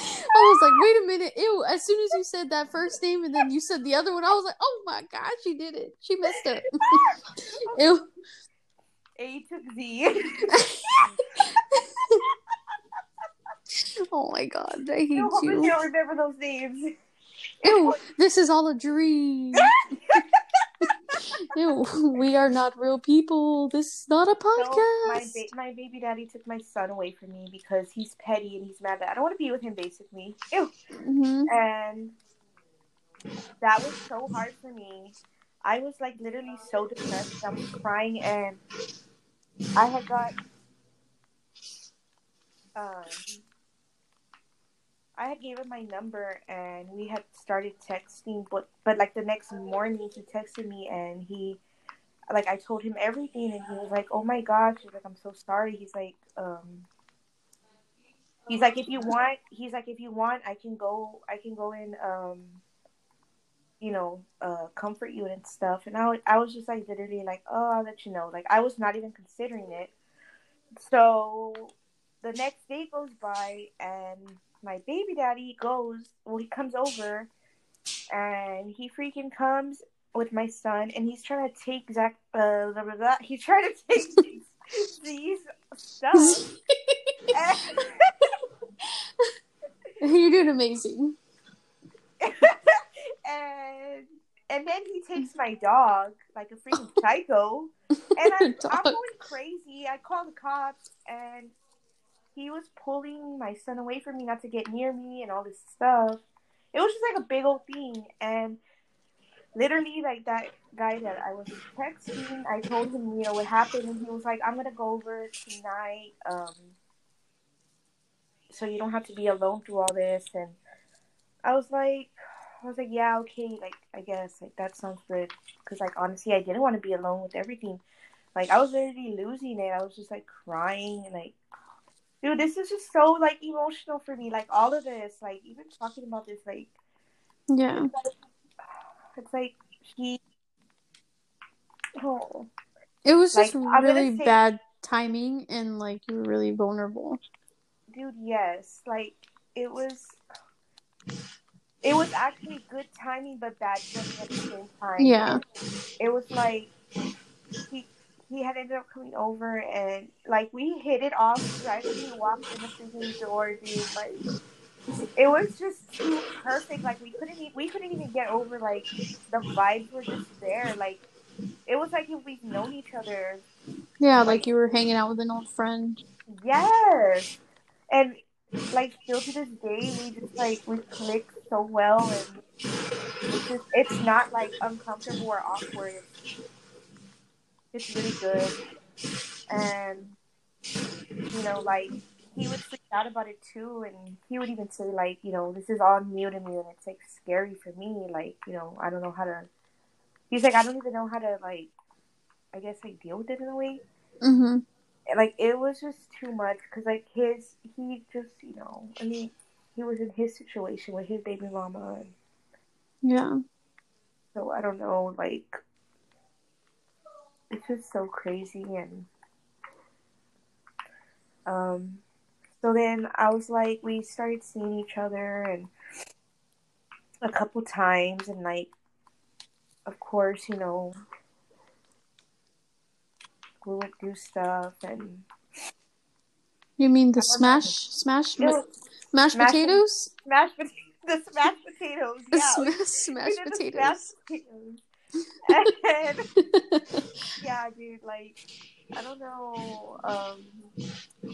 I was like, wait a minute. Ew. As soon as you said that first name and then you said the other one, I was like, oh my god, she did it. She messed up. <laughs> Ew. A to Z. <laughs> Oh my god, I hate I you you. don't remember those names. Ew, this is all a dream. Ew, <laughs> we are not real people. This is not a So my podcast. ba- my baby daddy took my son away from me because he's petty and he's mad that I don't want to be with him. Basically, Ew. hmm and that was so hard for me. I was like literally so depressed. I was crying, and I had got um, I had gave him my number, and we had started texting. But but like the next morning, he texted me, and he like I told him everything, and he was like, "Oh my gosh," he's like, "I'm so sorry." He's like, um. He's like, if you want, he's like, if you want, I can go, I can go and, um, you know, uh, comfort you and stuff. And I, I was just like, literally, like, oh, I'll let you know. Like, I was not even considering it. So the next day goes by, and my baby daddy goes, well, he comes over, and he freaking comes with my son, and he's trying to take Zach, uh, blah, blah, blah. he's trying to take <laughs> these, these stuff. and, <laughs> You're doing amazing. <laughs> and and then he takes my dog like a freaking psycho, and I, I'm going crazy. I call the cops, and he was pulling my son away from me not to get near me and all this stuff. It was just like a big old thing, and literally like that guy that I was texting, I told him you know what happened, and he was like, "I'm gonna go over tonight." Um, so you don't have to be alone through all this. And i was like i was like yeah okay like i guess like that sounds good. Because like honestly i didn't want to be alone with everything. Like i was literally losing it. I was just like crying and like dude this is just so like emotional for me like all of this like even talking about this like Yeah. <sighs> it's like he oh It was just Like, I'm really say- bad timing and like you were really vulnerable. dude yes like it was it was actually good timing but bad timing at the same time Yeah. it was like he he had ended up coming over and like we hit it off right when he walked in the freaking door dude like it was just too perfect like we couldn't e- we couldn't even get over like the vibes were just there like it was like if we've known each other Yeah, like you were hanging out with an old friend. Yes. And like still to this day we just like we click so well and it's just it's not like uncomfortable or awkward. It's really good. And you know, like he would freak out about it too and he would even say like, you know, this is all new to me and it's like scary for me, like, you know, I don't know how to he's like, I don't even know how to like, I guess like deal with it in a way. Mm-hmm. Like it was just too much because like his he just you know I mean he was in his situation with his baby mama and Yeah. so I don't know like it's just so crazy and um so then I was like we started seeing each other and a couple times and like of course you know we would do stuff and You mean the smash smash was mashed smashing- potatoes? smashed pot- <laughs> the smashed potatoes The yeah sma- we smashed did the potatoes. smashed potatoes and <laughs> yeah, dude, like I don't know. Um,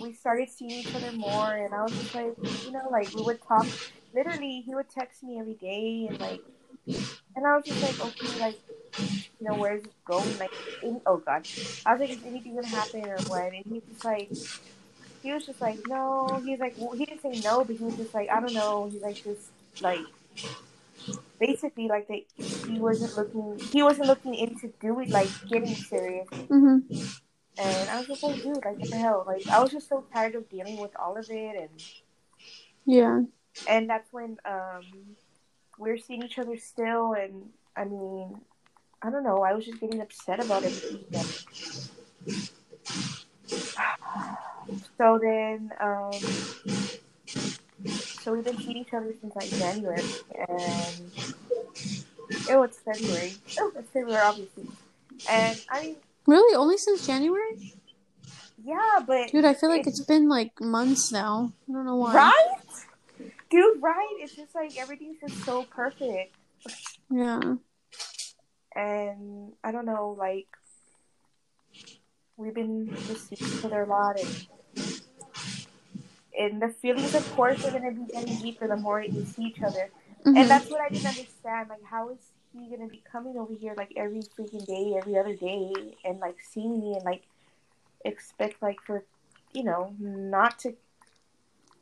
we started seeing each other more, and I was just like, you know, like we would talk. Literally, he would text me every day, and like, and I was just like, okay, like, you know, where's this going? Like, any, oh god, I was like, is anything gonna happen or what? And he's just like, he was just like, no. He's like, well, he didn't say no, but he was just like, I don't know. He's like, just like basically like they, he wasn't looking he wasn't looking into doing like getting serious Mhm. and I was just like dude like what the hell like I was just so tired of dealing with all of it and Yeah. and that's when um we're seeing each other still and I mean I don't know I was just getting upset about everything <sighs> so then um so we've been seeing each other since like January and oh it's February oh it's February obviously and I mean Really? Only since January? yeah but Dude, I feel like It's- it's been like months now. I don't know why. right dude right it's just like everything's just so perfect Yeah. and I don't know, like we've been just seeing each other a lot, and and the feelings, of course, are gonna be getting deeper the more you see each other, Mhm. and that's what I didn't understand. Like, how is he gonna be coming over here like every freaking day, every other day, and like seeing me and like expect like for you know not to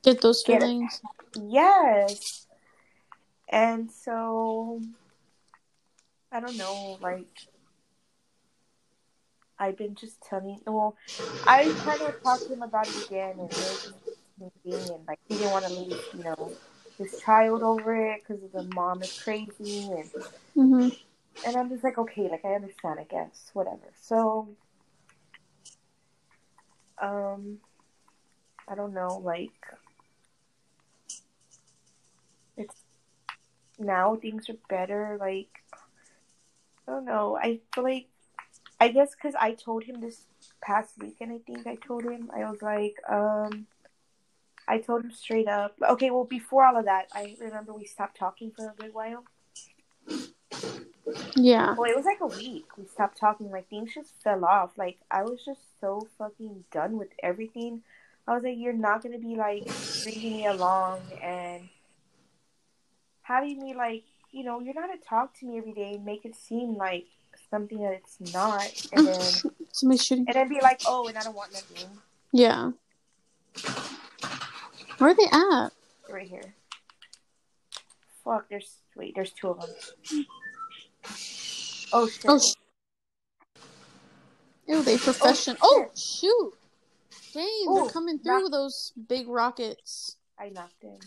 Get those Get feelings. Yes. And so I don't know, like I've been just telling well, I kind of talked to him about it again and it was and like he didn't want to leave, you know, his child over it because the mom is crazy and hmm and I'm just like, okay, like I understand, I guess, whatever. So, um, I don't know, like, it's now things are better. Like, I don't know. I feel like, I guess, because I told him this past weekend. I think I told him I was like, um. I told him straight up. Okay, well, before all of that, I remember we stopped talking for a good while. Yeah. Well, it was like a week. We stopped talking. Like things just fell off. Like I was just so fucking done with everything. I was like, you're not gonna be like bringing me along and having me like, you know, you're not gonna talk to me every day and make it seem like something that it's not, and then <laughs> and then be like, oh, and I don't want nothing Yeah. Where are they at? right here. Fuck, there's wait, there's two of them. Oh shit. Oh, sh- Ew, they oh, profession. Oh, shoot. Dang, Oh, they're coming through knock- those big rockets. I knocked him.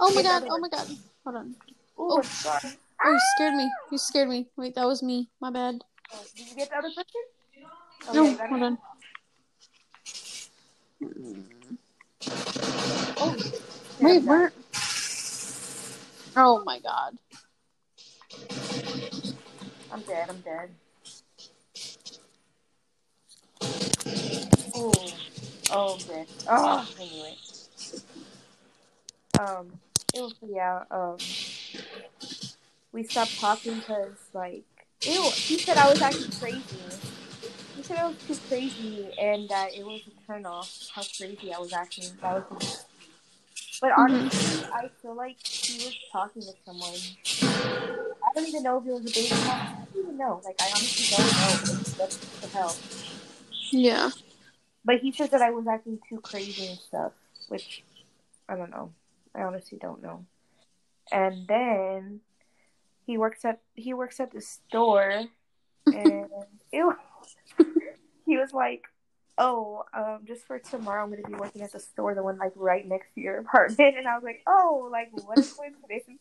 Oh my god, oh my god. Hold on. Ooh, Oh. Sorry. Oh, you scared me. You scared me. Wait, that was me. My bad. Oh, did you get the other person? Oh, No, yeah, you got hold on. Oh, Wait, where? Oh my god. I'm dead. I'm dead. Oh, oh, dead. Oh, I knew it. Um, it was yeah. Um, we stopped talking because like, ew. He said I was acting crazy. He said I was too crazy and that it was a turn off how crazy I was acting. That was. But mm-hmm. honestly, I feel like he was talking to someone. I don't even know if it was a baby. I don't even know. Like, I honestly don't know. What the hell? Yeah. But he said that I was acting too crazy and stuff, which I don't know. I honestly don't know. And then he works at he works at the store, <laughs> and it, he was like, "Oh, um, just for tomorrow, I'm gonna be working at the store, the one like right next to your apartment." And I was like, "Oh, like what a <laughs> coincidence."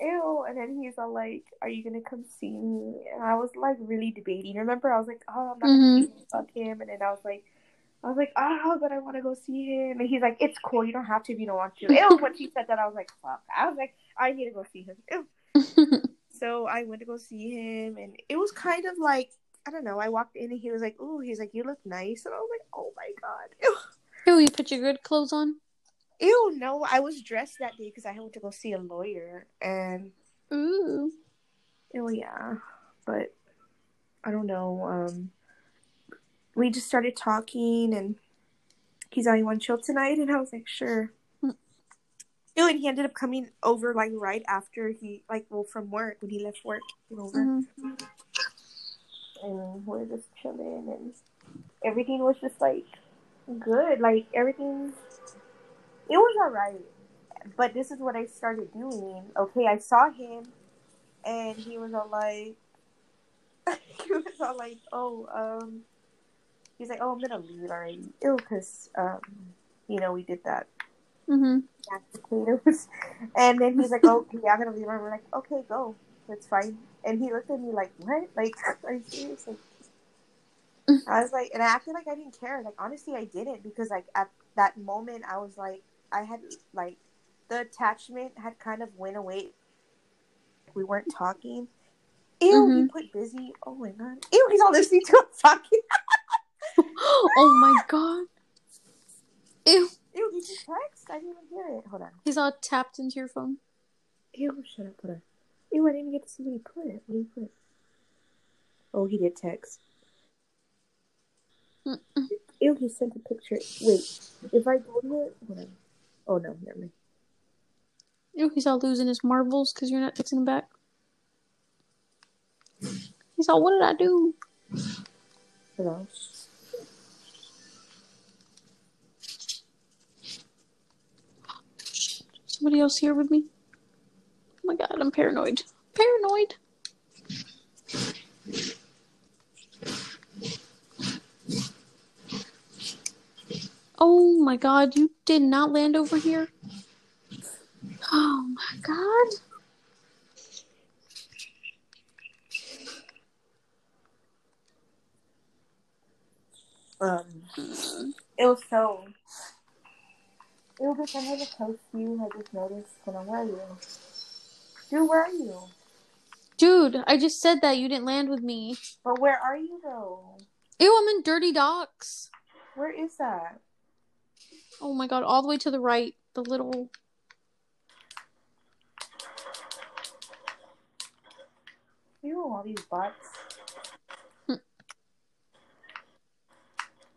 Ew, and then he's all like, "Are you gonna come see me?" And I was like really debating. Remember, I was like, "Oh, I'm not gonna Mhm. fuck him," and then I was like, I was like, "Oh, but I want to go see him," and he's like, "It's cool. You don't have to if you don't want to." Ew, when she said that, I was like, "Fuck!" I was like, "I need to go see him." Ew. <laughs> So I went to go see him, and it was kind of like I don't know. I walked in, and he was like, "Ooh," he's like, "You look nice," and I was like, "Oh my god." <laughs> Ew. Ew, you put your good clothes on? Ew, no, I was dressed that day because I went to go see a lawyer, and Ooh. oh yeah, but I don't know. Um, we just started talking, and he's like, "You want to chill tonight?" And I was like, "Sure." Mm. Ew, and he ended up coming over like right after he like well from work when he left work. He came over, Mhm. And we're just chilling, and everything was just like good. Like everything, it was alright. But this is what I started doing. Okay, I saw him, and he was all like, <laughs> he was all like, oh, um, he's like, oh, I'm gonna leave already. Ew, because um, you know, we did that Mhm. <laughs> and then he's like, okay, I'm gonna leave. And we're like, okay, go, that's fine. And he looked at me like, what? Like, <laughs> are you serious? Like, <laughs> I was like, and I acted like I didn't care. Like, honestly, I didn't because, like, at that moment, I was like, I had like the attachment had kind of went away. We weren't talking. Ew, he Mhm. put busy. Oh my god. Ew, he's all listening to us talking. <laughs> <gasps> oh my god. Ew. Ew, did you text? I didn't even hear it. Hold on. He's all tapped into your phone. Ew, shut up. Hold on. Ew, I didn't even get to see what he put. What did he put? Oh, he did text. Mm-mm. Ew, he sent a picture. Wait, if I go to it, on. Oh no, never mind. Ew, he's all losing his marbles because you're not texting him back. He's all, what did I do? Hold on. Somebody else here with me? Oh my god, I'm paranoid. Paranoid. Oh my god, you did not land over here? Oh my god. Um, it was so. Ew, bitch, I had to post you. I just noticed. On, where are you? Dude, where are you? Dude, I just said that you didn't land with me. But where are you though? Ew, I'm in Dirty Docks. Where is that? Oh my god, all the way to the right. The little. Ew, all these. Hmm.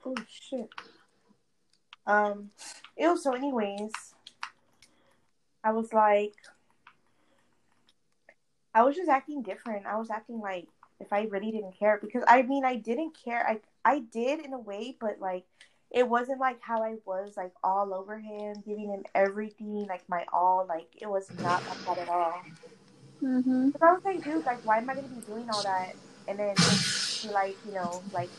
oh shit. Um. Ew. So, anyways, I was like, I was just acting different. I was acting like if I really didn't care because I mean I didn't care. I I did in a way, but like it wasn't like how I was like all over him, giving him everything, like my all. Like it was not like that at all. Mm-hmm. Because I was like, dude, like, why am I gonna be doing all that? And then be like, you know, like,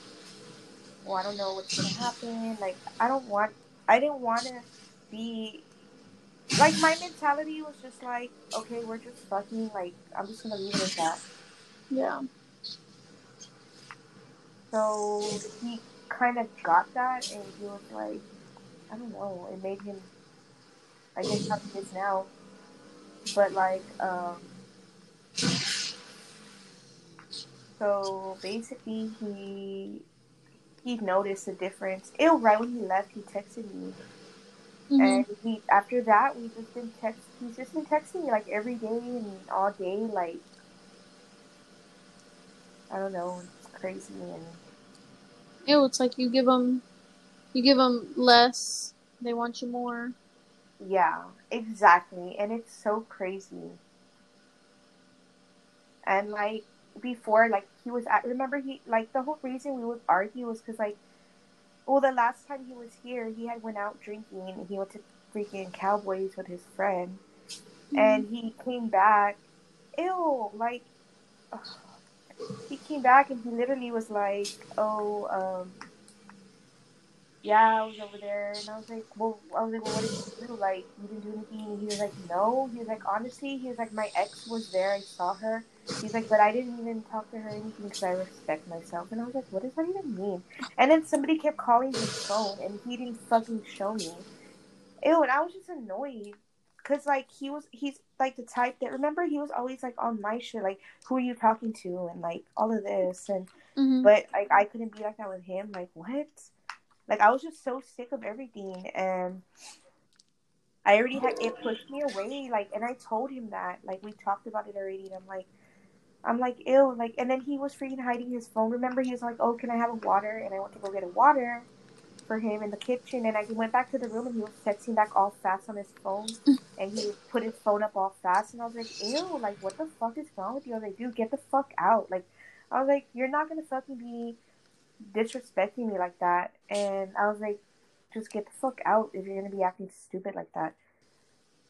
well, I don't know what's gonna happen. Like, I don't want, I didn't want to be, like, my mentality was just like, okay, we're just fucking, like, I'm just gonna leave it as that. Yeah. So he kind of got that, and he was like, I don't know, it made him, I guess how he is now. But like, um, so basically he he noticed a difference. Ew, right when he left, he texted me, Mhm. and he after that we just been text. He's just been texting me like every day and all day, like I don't know, it's crazy and Ew, it's like you give them, you give them less, they want you more. Yeah, exactly. And it's so crazy. And like before, like he was at, remember he, like the whole reason we would argue was because like, well, the last time he was here, he had went out drinking and he went to freaking Cowboys with his friend. And he came back ew, like ugh. he came back and he literally was like, oh, um, yeah, I was over there, and I was like, well, I was like, well, what did you do? Like, you didn't do anything? And he was like, no. He was like, honestly, he was like, my ex was there. I saw her. He's like, but I didn't even talk to her anything because I respect myself. And I was like, what does that even mean? And then somebody kept calling his phone, and he didn't fucking show me. Ew, and I was just annoyed. Cause like he was, he's like the type that remember he was always like on my shit, like who are you talking to, and like all of this, and Mhm. but like I couldn't be like that with him. Like what? Like I was just so sick of everything, and I already had it pushed me away. Like, and I told him that. Like we talked about it already, and I'm like, I'm like ill. Like, and then he was freaking hiding his phone. Remember, he was like, "Oh, can I have a water?" And I went to go get a water for him in the kitchen, and I went back to the room, and he was texting back all fast on his phone, <laughs> and he put his phone up all fast, and I was like, "Ew! Like, what the fuck is wrong with you?" I was like, "Dude, get the fuck out!" Like, I was like, "You're not gonna fucking be disrespecting me like that," and I was like, "Just get the fuck out if you're gonna be acting stupid like that."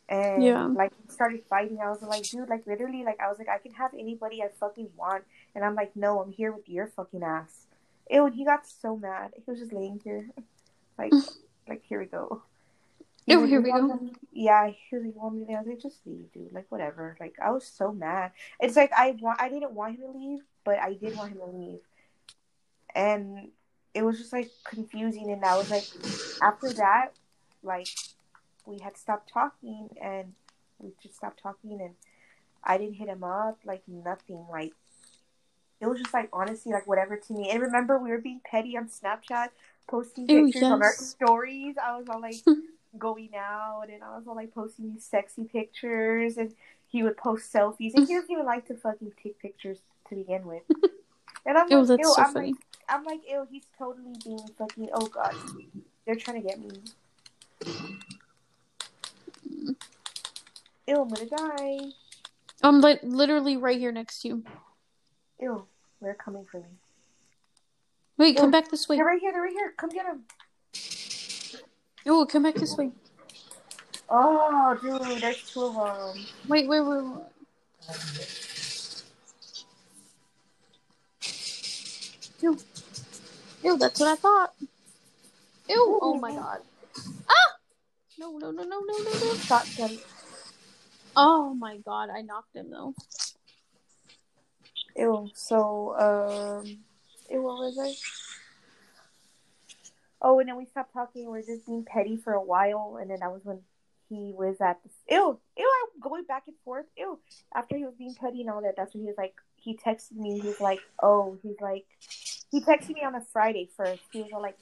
And Yeah. like started fighting. I was like, dude, like literally, like I was like, I can have anybody I fucking want, and I'm like, no, I'm here with your fucking ass. Ew, and he got so mad. He was just laying here, <laughs> like, <laughs> like here we go. He Ew, here we go. wanted- Yeah, he was like, "Want me?" to-" I was like, "Just leave, dude. Like, whatever." Like, I was so mad. It's like I want, I didn't want him to leave, but I did want him to leave, and it was just like confusing. And I was like, after that, like, we had stopped talking, and we just stopped talking, and I didn't hit him up, like nothing, like. It was just like honestly like whatever to me. And remember we were being petty on Snapchat, posting Ew, pictures on our stories. I was all like <laughs> going out and I was all like posting these sexy pictures and he would post selfies and he doesn't even like to fucking take pictures to begin with. <laughs> And I'm Ew, like, that's ew, so I'm funny. like I'm like, ew, he's totally being fucking oh god. They're trying to get me. Ew, I'm gonna die. I'm like literally right here next to you. Ew, they're coming for me. Wait, come back this way. They're right here, they're right here. Come get them. Oh, come back this way. Oh, dude, there's two of them. Wait, wait, wait. wait. Ew. Ew, that's what I thought. Ew, oh my god. Ah! No, no, no, no, no, no, no. Shotgun. Oh my god, I knocked him though. Ew. So, um, ew, what was I? Oh, and then we stopped talking. We are just being petty for a while, and then that was when he was at the. Ew, ew, I'm going back and forth. Ew. After he was being petty and all that, that's when he was like, he texted me. He's like, oh, he's like, he texted me on a Friday first. He was like,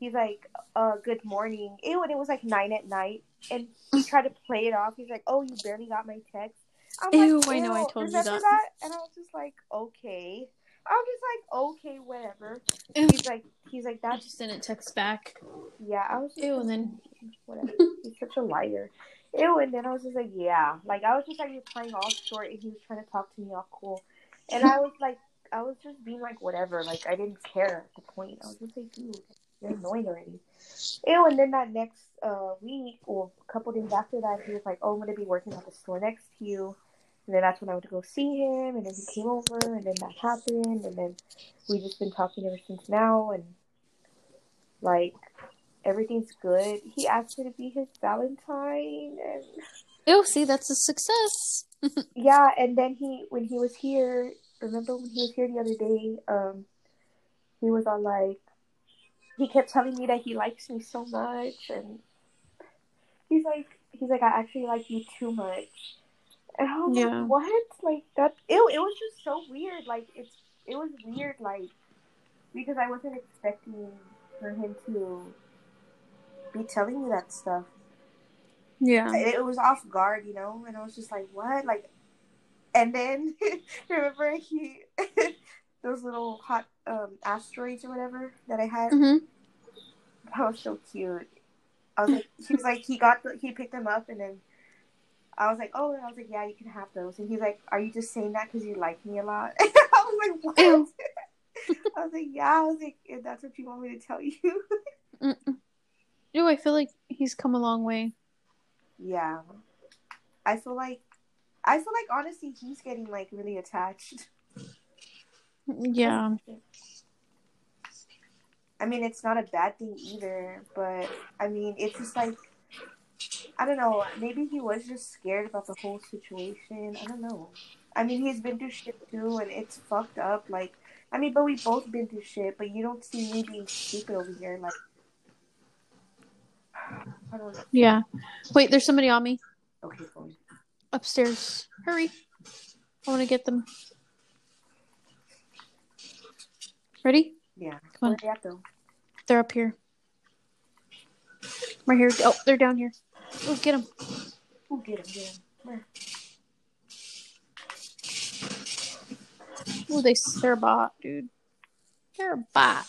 he's like, uh, good morning. Ew, and it was like nine at night, and he <laughs> tried to play it off. He's like, oh, you barely got my text. I'm Ew, like, I know, I told you remember that." And I was just like, okay. I was just like, okay, whatever. Ew. He's like, he's like, I that's just didn't text back. yeah. I was just Ew, like, and then whatever. He's such a liar. Ew, and then I was just like, yeah. Like I was just like playing all short, and he was trying to talk to me all cool, and I was like, I was just being like, whatever. Like I didn't care at the point. I was just like, dude, you're annoying already. Ew, and then that next uh week or a couple days after that, he was like, oh, I'm gonna be working at the store next to you. And then that's when I went to go see him, and then he came over, and then that happened, and then we've just been talking ever since now, and like everything's good. He asked me to be his Valentine, and Ew, see, that's a success. <laughs> yeah, and then he when he was here, remember when he was here the other day, um, he was all like, he kept telling me that he likes me so much, and he's like, he's like, I actually like you too much, and I was Yeah. like, what? Like that? It it was just so weird. Like it's it was weird, like because I wasn't expecting for him to be telling me that stuff Yeah. it, it was off guard, you know, and I was just like, what? Like, and then <laughs> remember he <laughs> those little hot um, asteroids or whatever that I had. hmm That was so cute. I was like, he was like, he got the, he picked them up, and then I was like, oh, and I was like, yeah, you can have those. And he's like, are you just saying that because you like me a lot? <laughs> I was like, what? <laughs> I was like, yeah. I was like, if that's what you want me to tell you. <laughs> Mm-mm. I feel like he's come a long way. Yeah. I feel like I feel like honestly he's getting like really attached. Yeah. I mean, it's not a bad thing either, but I mean, it's just like I don't know. Maybe he was just scared about the whole situation. I don't know. I mean, he's been through shit too, and it's fucked up. Like, I mean, but we both been through shit. But you don't see me being stupid over here. Like, I don't know. Yeah. Wait, there's somebody on me Okay, fine. upstairs. Hurry. I want to get them. Ready? Yeah. Come on. Where they at though? They're up here. Right here. Oh, they're down here. Oh, get them. Ooh, get him, get them. Where? Oh, they they're a bot, dude. They're a bot.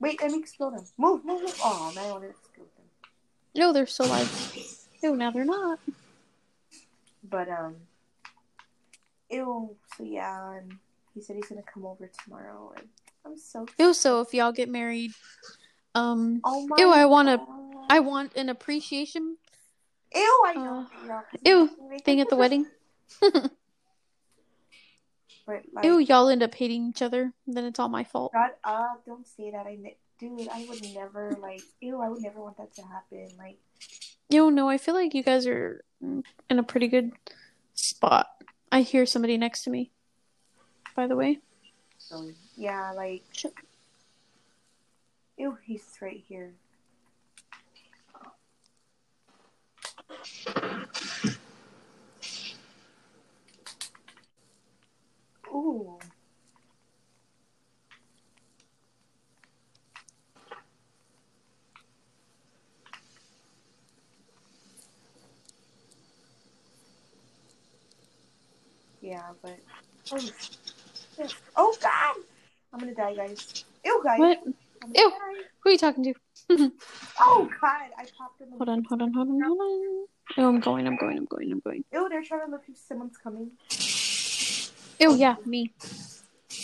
Wait, let me explode them. Move, move, move. Oh man, I wanted to explode them. No, they're still alive. No, now they're not. But um, ew. So yeah, and he said he's gonna come over tomorrow, and I'm so. Ew, so if y'all get married, um, Oh my. Ew, I wanna- God. I want an appreciation Ew, I know. 'cause ew, thing at the wedding. <laughs> But like, Ew, y'all end up hating each other. Then it's all my fault. shut up! Don't say that. I, dude, I would never like. Ew, I would never want that to happen. Like, Yo, no, I feel like you guys are in a pretty good spot. I hear somebody next to me. By the way. so yeah, like. Shit. Ew, he's right here. Ooh. Yeah, but oh, oh god, I'm gonna die, guys. Ew, guys. What? Ew. die. Who are you talking to? <laughs> Oh god, I popped in the Hold on, hold on, hold on, hold on. Oh, I'm going, I'm going, I'm going, I'm going. Ew, they're trying to look if someone's coming. Ew, yeah, me.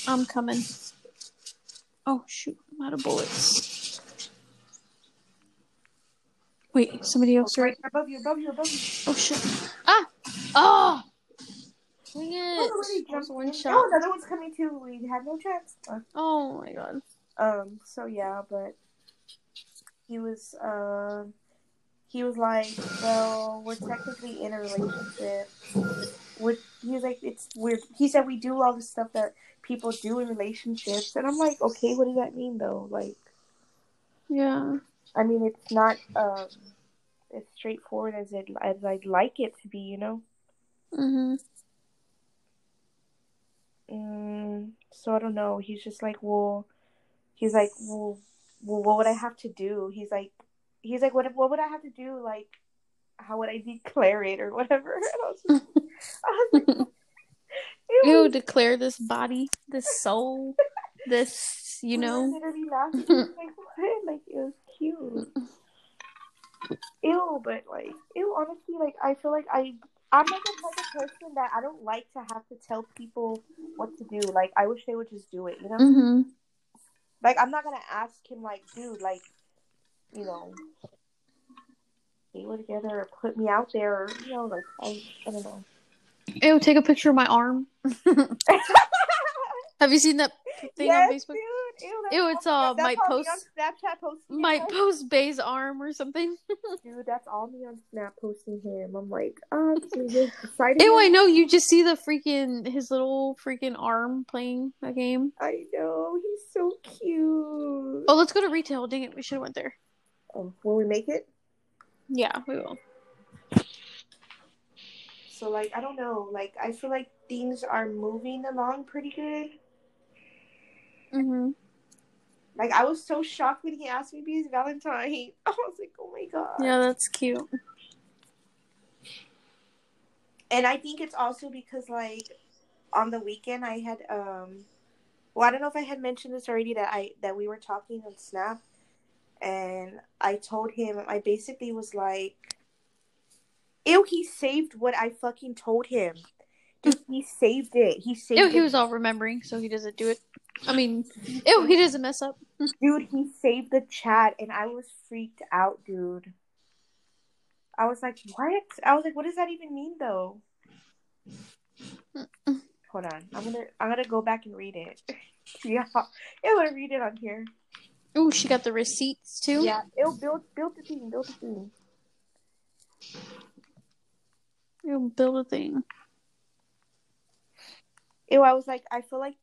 I'm coming. Oh shoot, I'm out of bullets. Wait, somebody else right? right above you, above you, above you. Oh shit. Ah! Oh! Dang it. Oh, one shot. Oh, another one's coming too. We had no chance. Uh, Oh my god. Um. So yeah, but he was. Um. he was like, "Well, we're technically in a relationship." Which he was like, "It's weird." He said, "We do all the stuff that people do in relationships," and I'm like, "Okay, what does that mean though?" Like, Yeah. I mean, it's not um, as straightforward as it as I'd like it to be, you know. Mhm. Mm, so I don't know. He's just like, well, he's like, well, well, what would I have to do? He's like, he's like, what, what would I have to do? Like, how would I declare <laughs> it or whatever? And <laughs> I was, just, I was like, <laughs> was- declare this body, this soul, this, you know. literally laughing. Like, what? Like, it was cute. Ew, but like, ew. Honestly, like, I feel like I. I'm like the type of person that I don't like to have to tell people what to do. Like, I wish they would just do it, you know? Mhm. Like I'm not gonna ask him like, dude, like, you know, stay with together or put me out there or you know, like I, I don't know. Ew, take a picture of my arm. <laughs> Have you seen that thing yes, on Facebook? dude. Ew, Ew, it's, uh, that's might post- on Snapchat posting. Might him. post Bay's arm or something. <laughs> dude. That's all me on Snap posting him. I'm like, oh, <laughs> decided. Ew, I know. You just see the freaking his little freaking arm playing a game. I know he's so cute. Oh, let's go to retail. Dang it, we should have went there. Oh, will we make it? Yeah, we will. So like, I don't know. Like, I feel like things are moving along pretty good. Mhm. Like I was so shocked when he asked me to be his Valentine. <laughs> I was like, oh my god. Yeah, that's cute. And I think it's also because like on the weekend I had um well I don't know if I had mentioned this already that I that we were talking on Snap and I told him I basically was like Ew, he saved what I fucking told him. Dude, he saved it. He saved Ew, he was all remembering, so he doesn't do it. I mean, ew, he doesn't mess up. Dude, he saved the chat and I was freaked out, dude. I was like, what? I was like, what does that even mean though? Hold on. I'm gonna I'm gonna go back and read it. <laughs> yeah. I'm gonna read it on here. Oh, she got the receipts too. Yeah. It'll build build the thing, build the thing. It'll build a thing. Ew, I was like, I feel like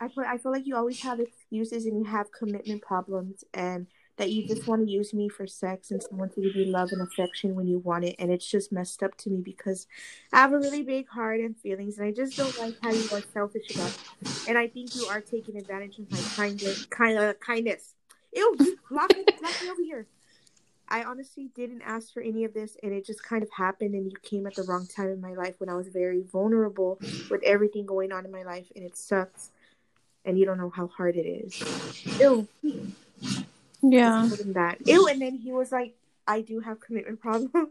I feel, I feel like you always have excuses and you have commitment problems and that you just want to use me for sex and someone to give you love and affection when you want it and it's just messed up to me because I have a really big heart and feelings and I just don't like how you are selfish about it. And I think you are taking advantage of my kindness kind of kindness. Ew, lock me, lock me over here. I honestly didn't ask for any of this and it just kind of happened and you came at the wrong time in my life when I was very vulnerable with everything going on in my life and it sucks and you don't know how hard it is. Ew. Yeah. Than that. Ew, and then he was like, I do have commitment problems.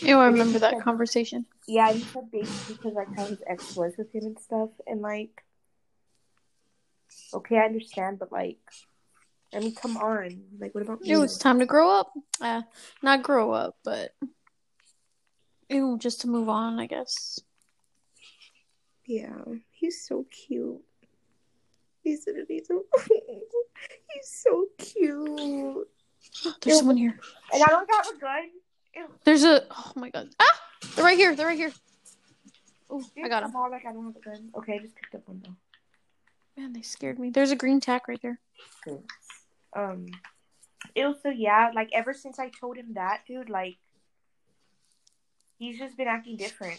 Ew, I remember that conversation. Yeah, he said basically because like how his ex was with him and stuff and like okay, I understand, but like I mean, come on. Like, what about me? It was time to grow up. Uh, not grow up, but ew, just to move on, I guess. Yeah, he's so cute. He's he's so, <laughs> he's so cute. There's Ew. someone here. And I don't have a gun. Ew. There's a. Oh my god. Ah! They're right here. They're right here. Oh, I got him. All like I don't have a gun. Okay, I just picked up one though. Man, they scared me. There's a green tack right there. Good. Um, so yeah. Like ever since I told him that, dude, like he's just been acting different.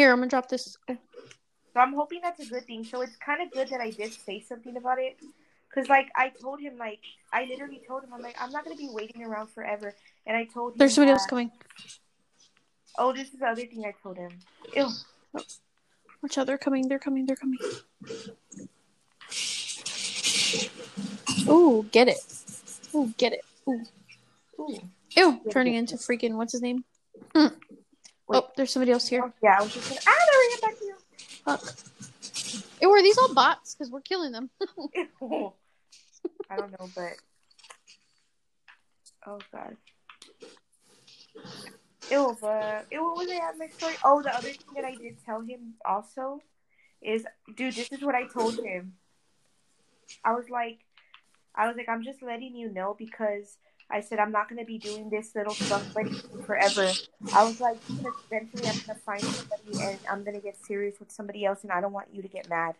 Here, I'm gonna drop this. Oh, So I'm hoping that's a good thing. So it's kind of good that I did say something about it. Cause like I told him, like I literally told him, I'm like I'm not gonna be waiting around forever. And I told him, There's somebody else coming. Oh, this is the other thing I told him. Ew. Watch out, they're coming. They're coming. They're coming. Ooh, get it. Ooh, get it. Ooh. Ooh. Ew, turning into freaking what's his name? Hmm. Oh, there's somebody else here. Yeah, I was just gonna. Ah, there we get back to you. Fuck. Ew, are these all bots? Because we're killing them. <laughs> I don't know, but oh god. Ew, but ew, what was I at my story? Oh, the other thing that I did tell him also is, dude, this is what I told him. I was like, I was like, I'm just letting you know because I said I'm not gonna be doing this little stuff like forever. I was like, eventually I'm gonna find somebody and I'm gonna get serious with somebody else, and I don't want you to get mad.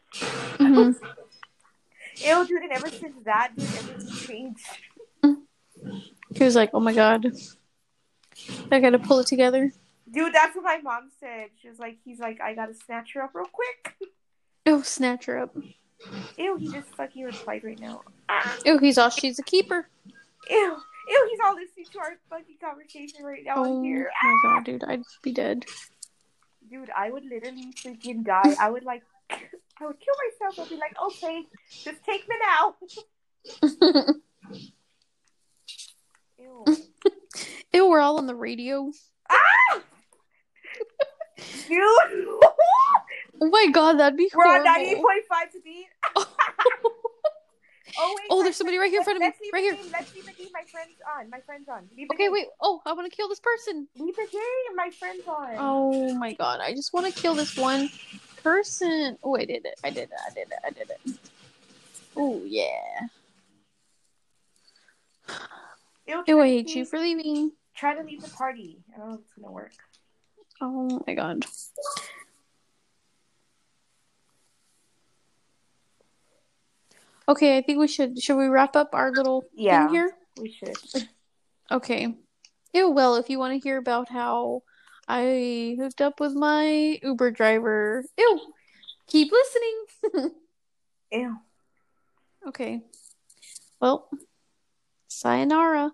Mhm. <laughs> Ew, dude, and ever since that, dude, everything changed. <laughs> He was like, oh my god. I gotta pull it together. Dude, that's what my mom said. She was like, he's like, I gotta snatch her up real quick. <laughs> Oh, snatch her up. Ew, he just fucking replied right now. Ah, Ew, he's all she's a keeper. ew, ew, he's all listening to our fucking conversation right now Oh here. my god, dude, I'd be dead. Dude, I would literally freaking die. I would like, I would kill myself. I'd be like, okay, just take me now. Ew. <laughs> <laughs> Ew, we're all on the radio. Ah! Dude, <laughs> Oh my god, that'd be horrible. we're on horrible. 98.5 to beat. Oh, wait. Oh, there's somebody friend- right here in front of me. Let's Right here. Game. Let's leave the game. My friend's on. My friend's on. Leave Okay, wait. Oh, I want to kill this person. Leave the game. My friend's on. Oh my god, I just want to kill this one person. Oh, I did it. I did it. I did it. I did it. Oh, yeah. Ew, I hate to you for leaving. Try to leave the party. I don't know if it's gonna work. Oh my god. Okay, I think we should. Should we wrap up our little Yeah. thing here? We should. Okay. Ew, well, if you want to hear about how I hooked up with my Uber driver, ew, keep listening. <laughs> Ew. okay. Well, sayonara.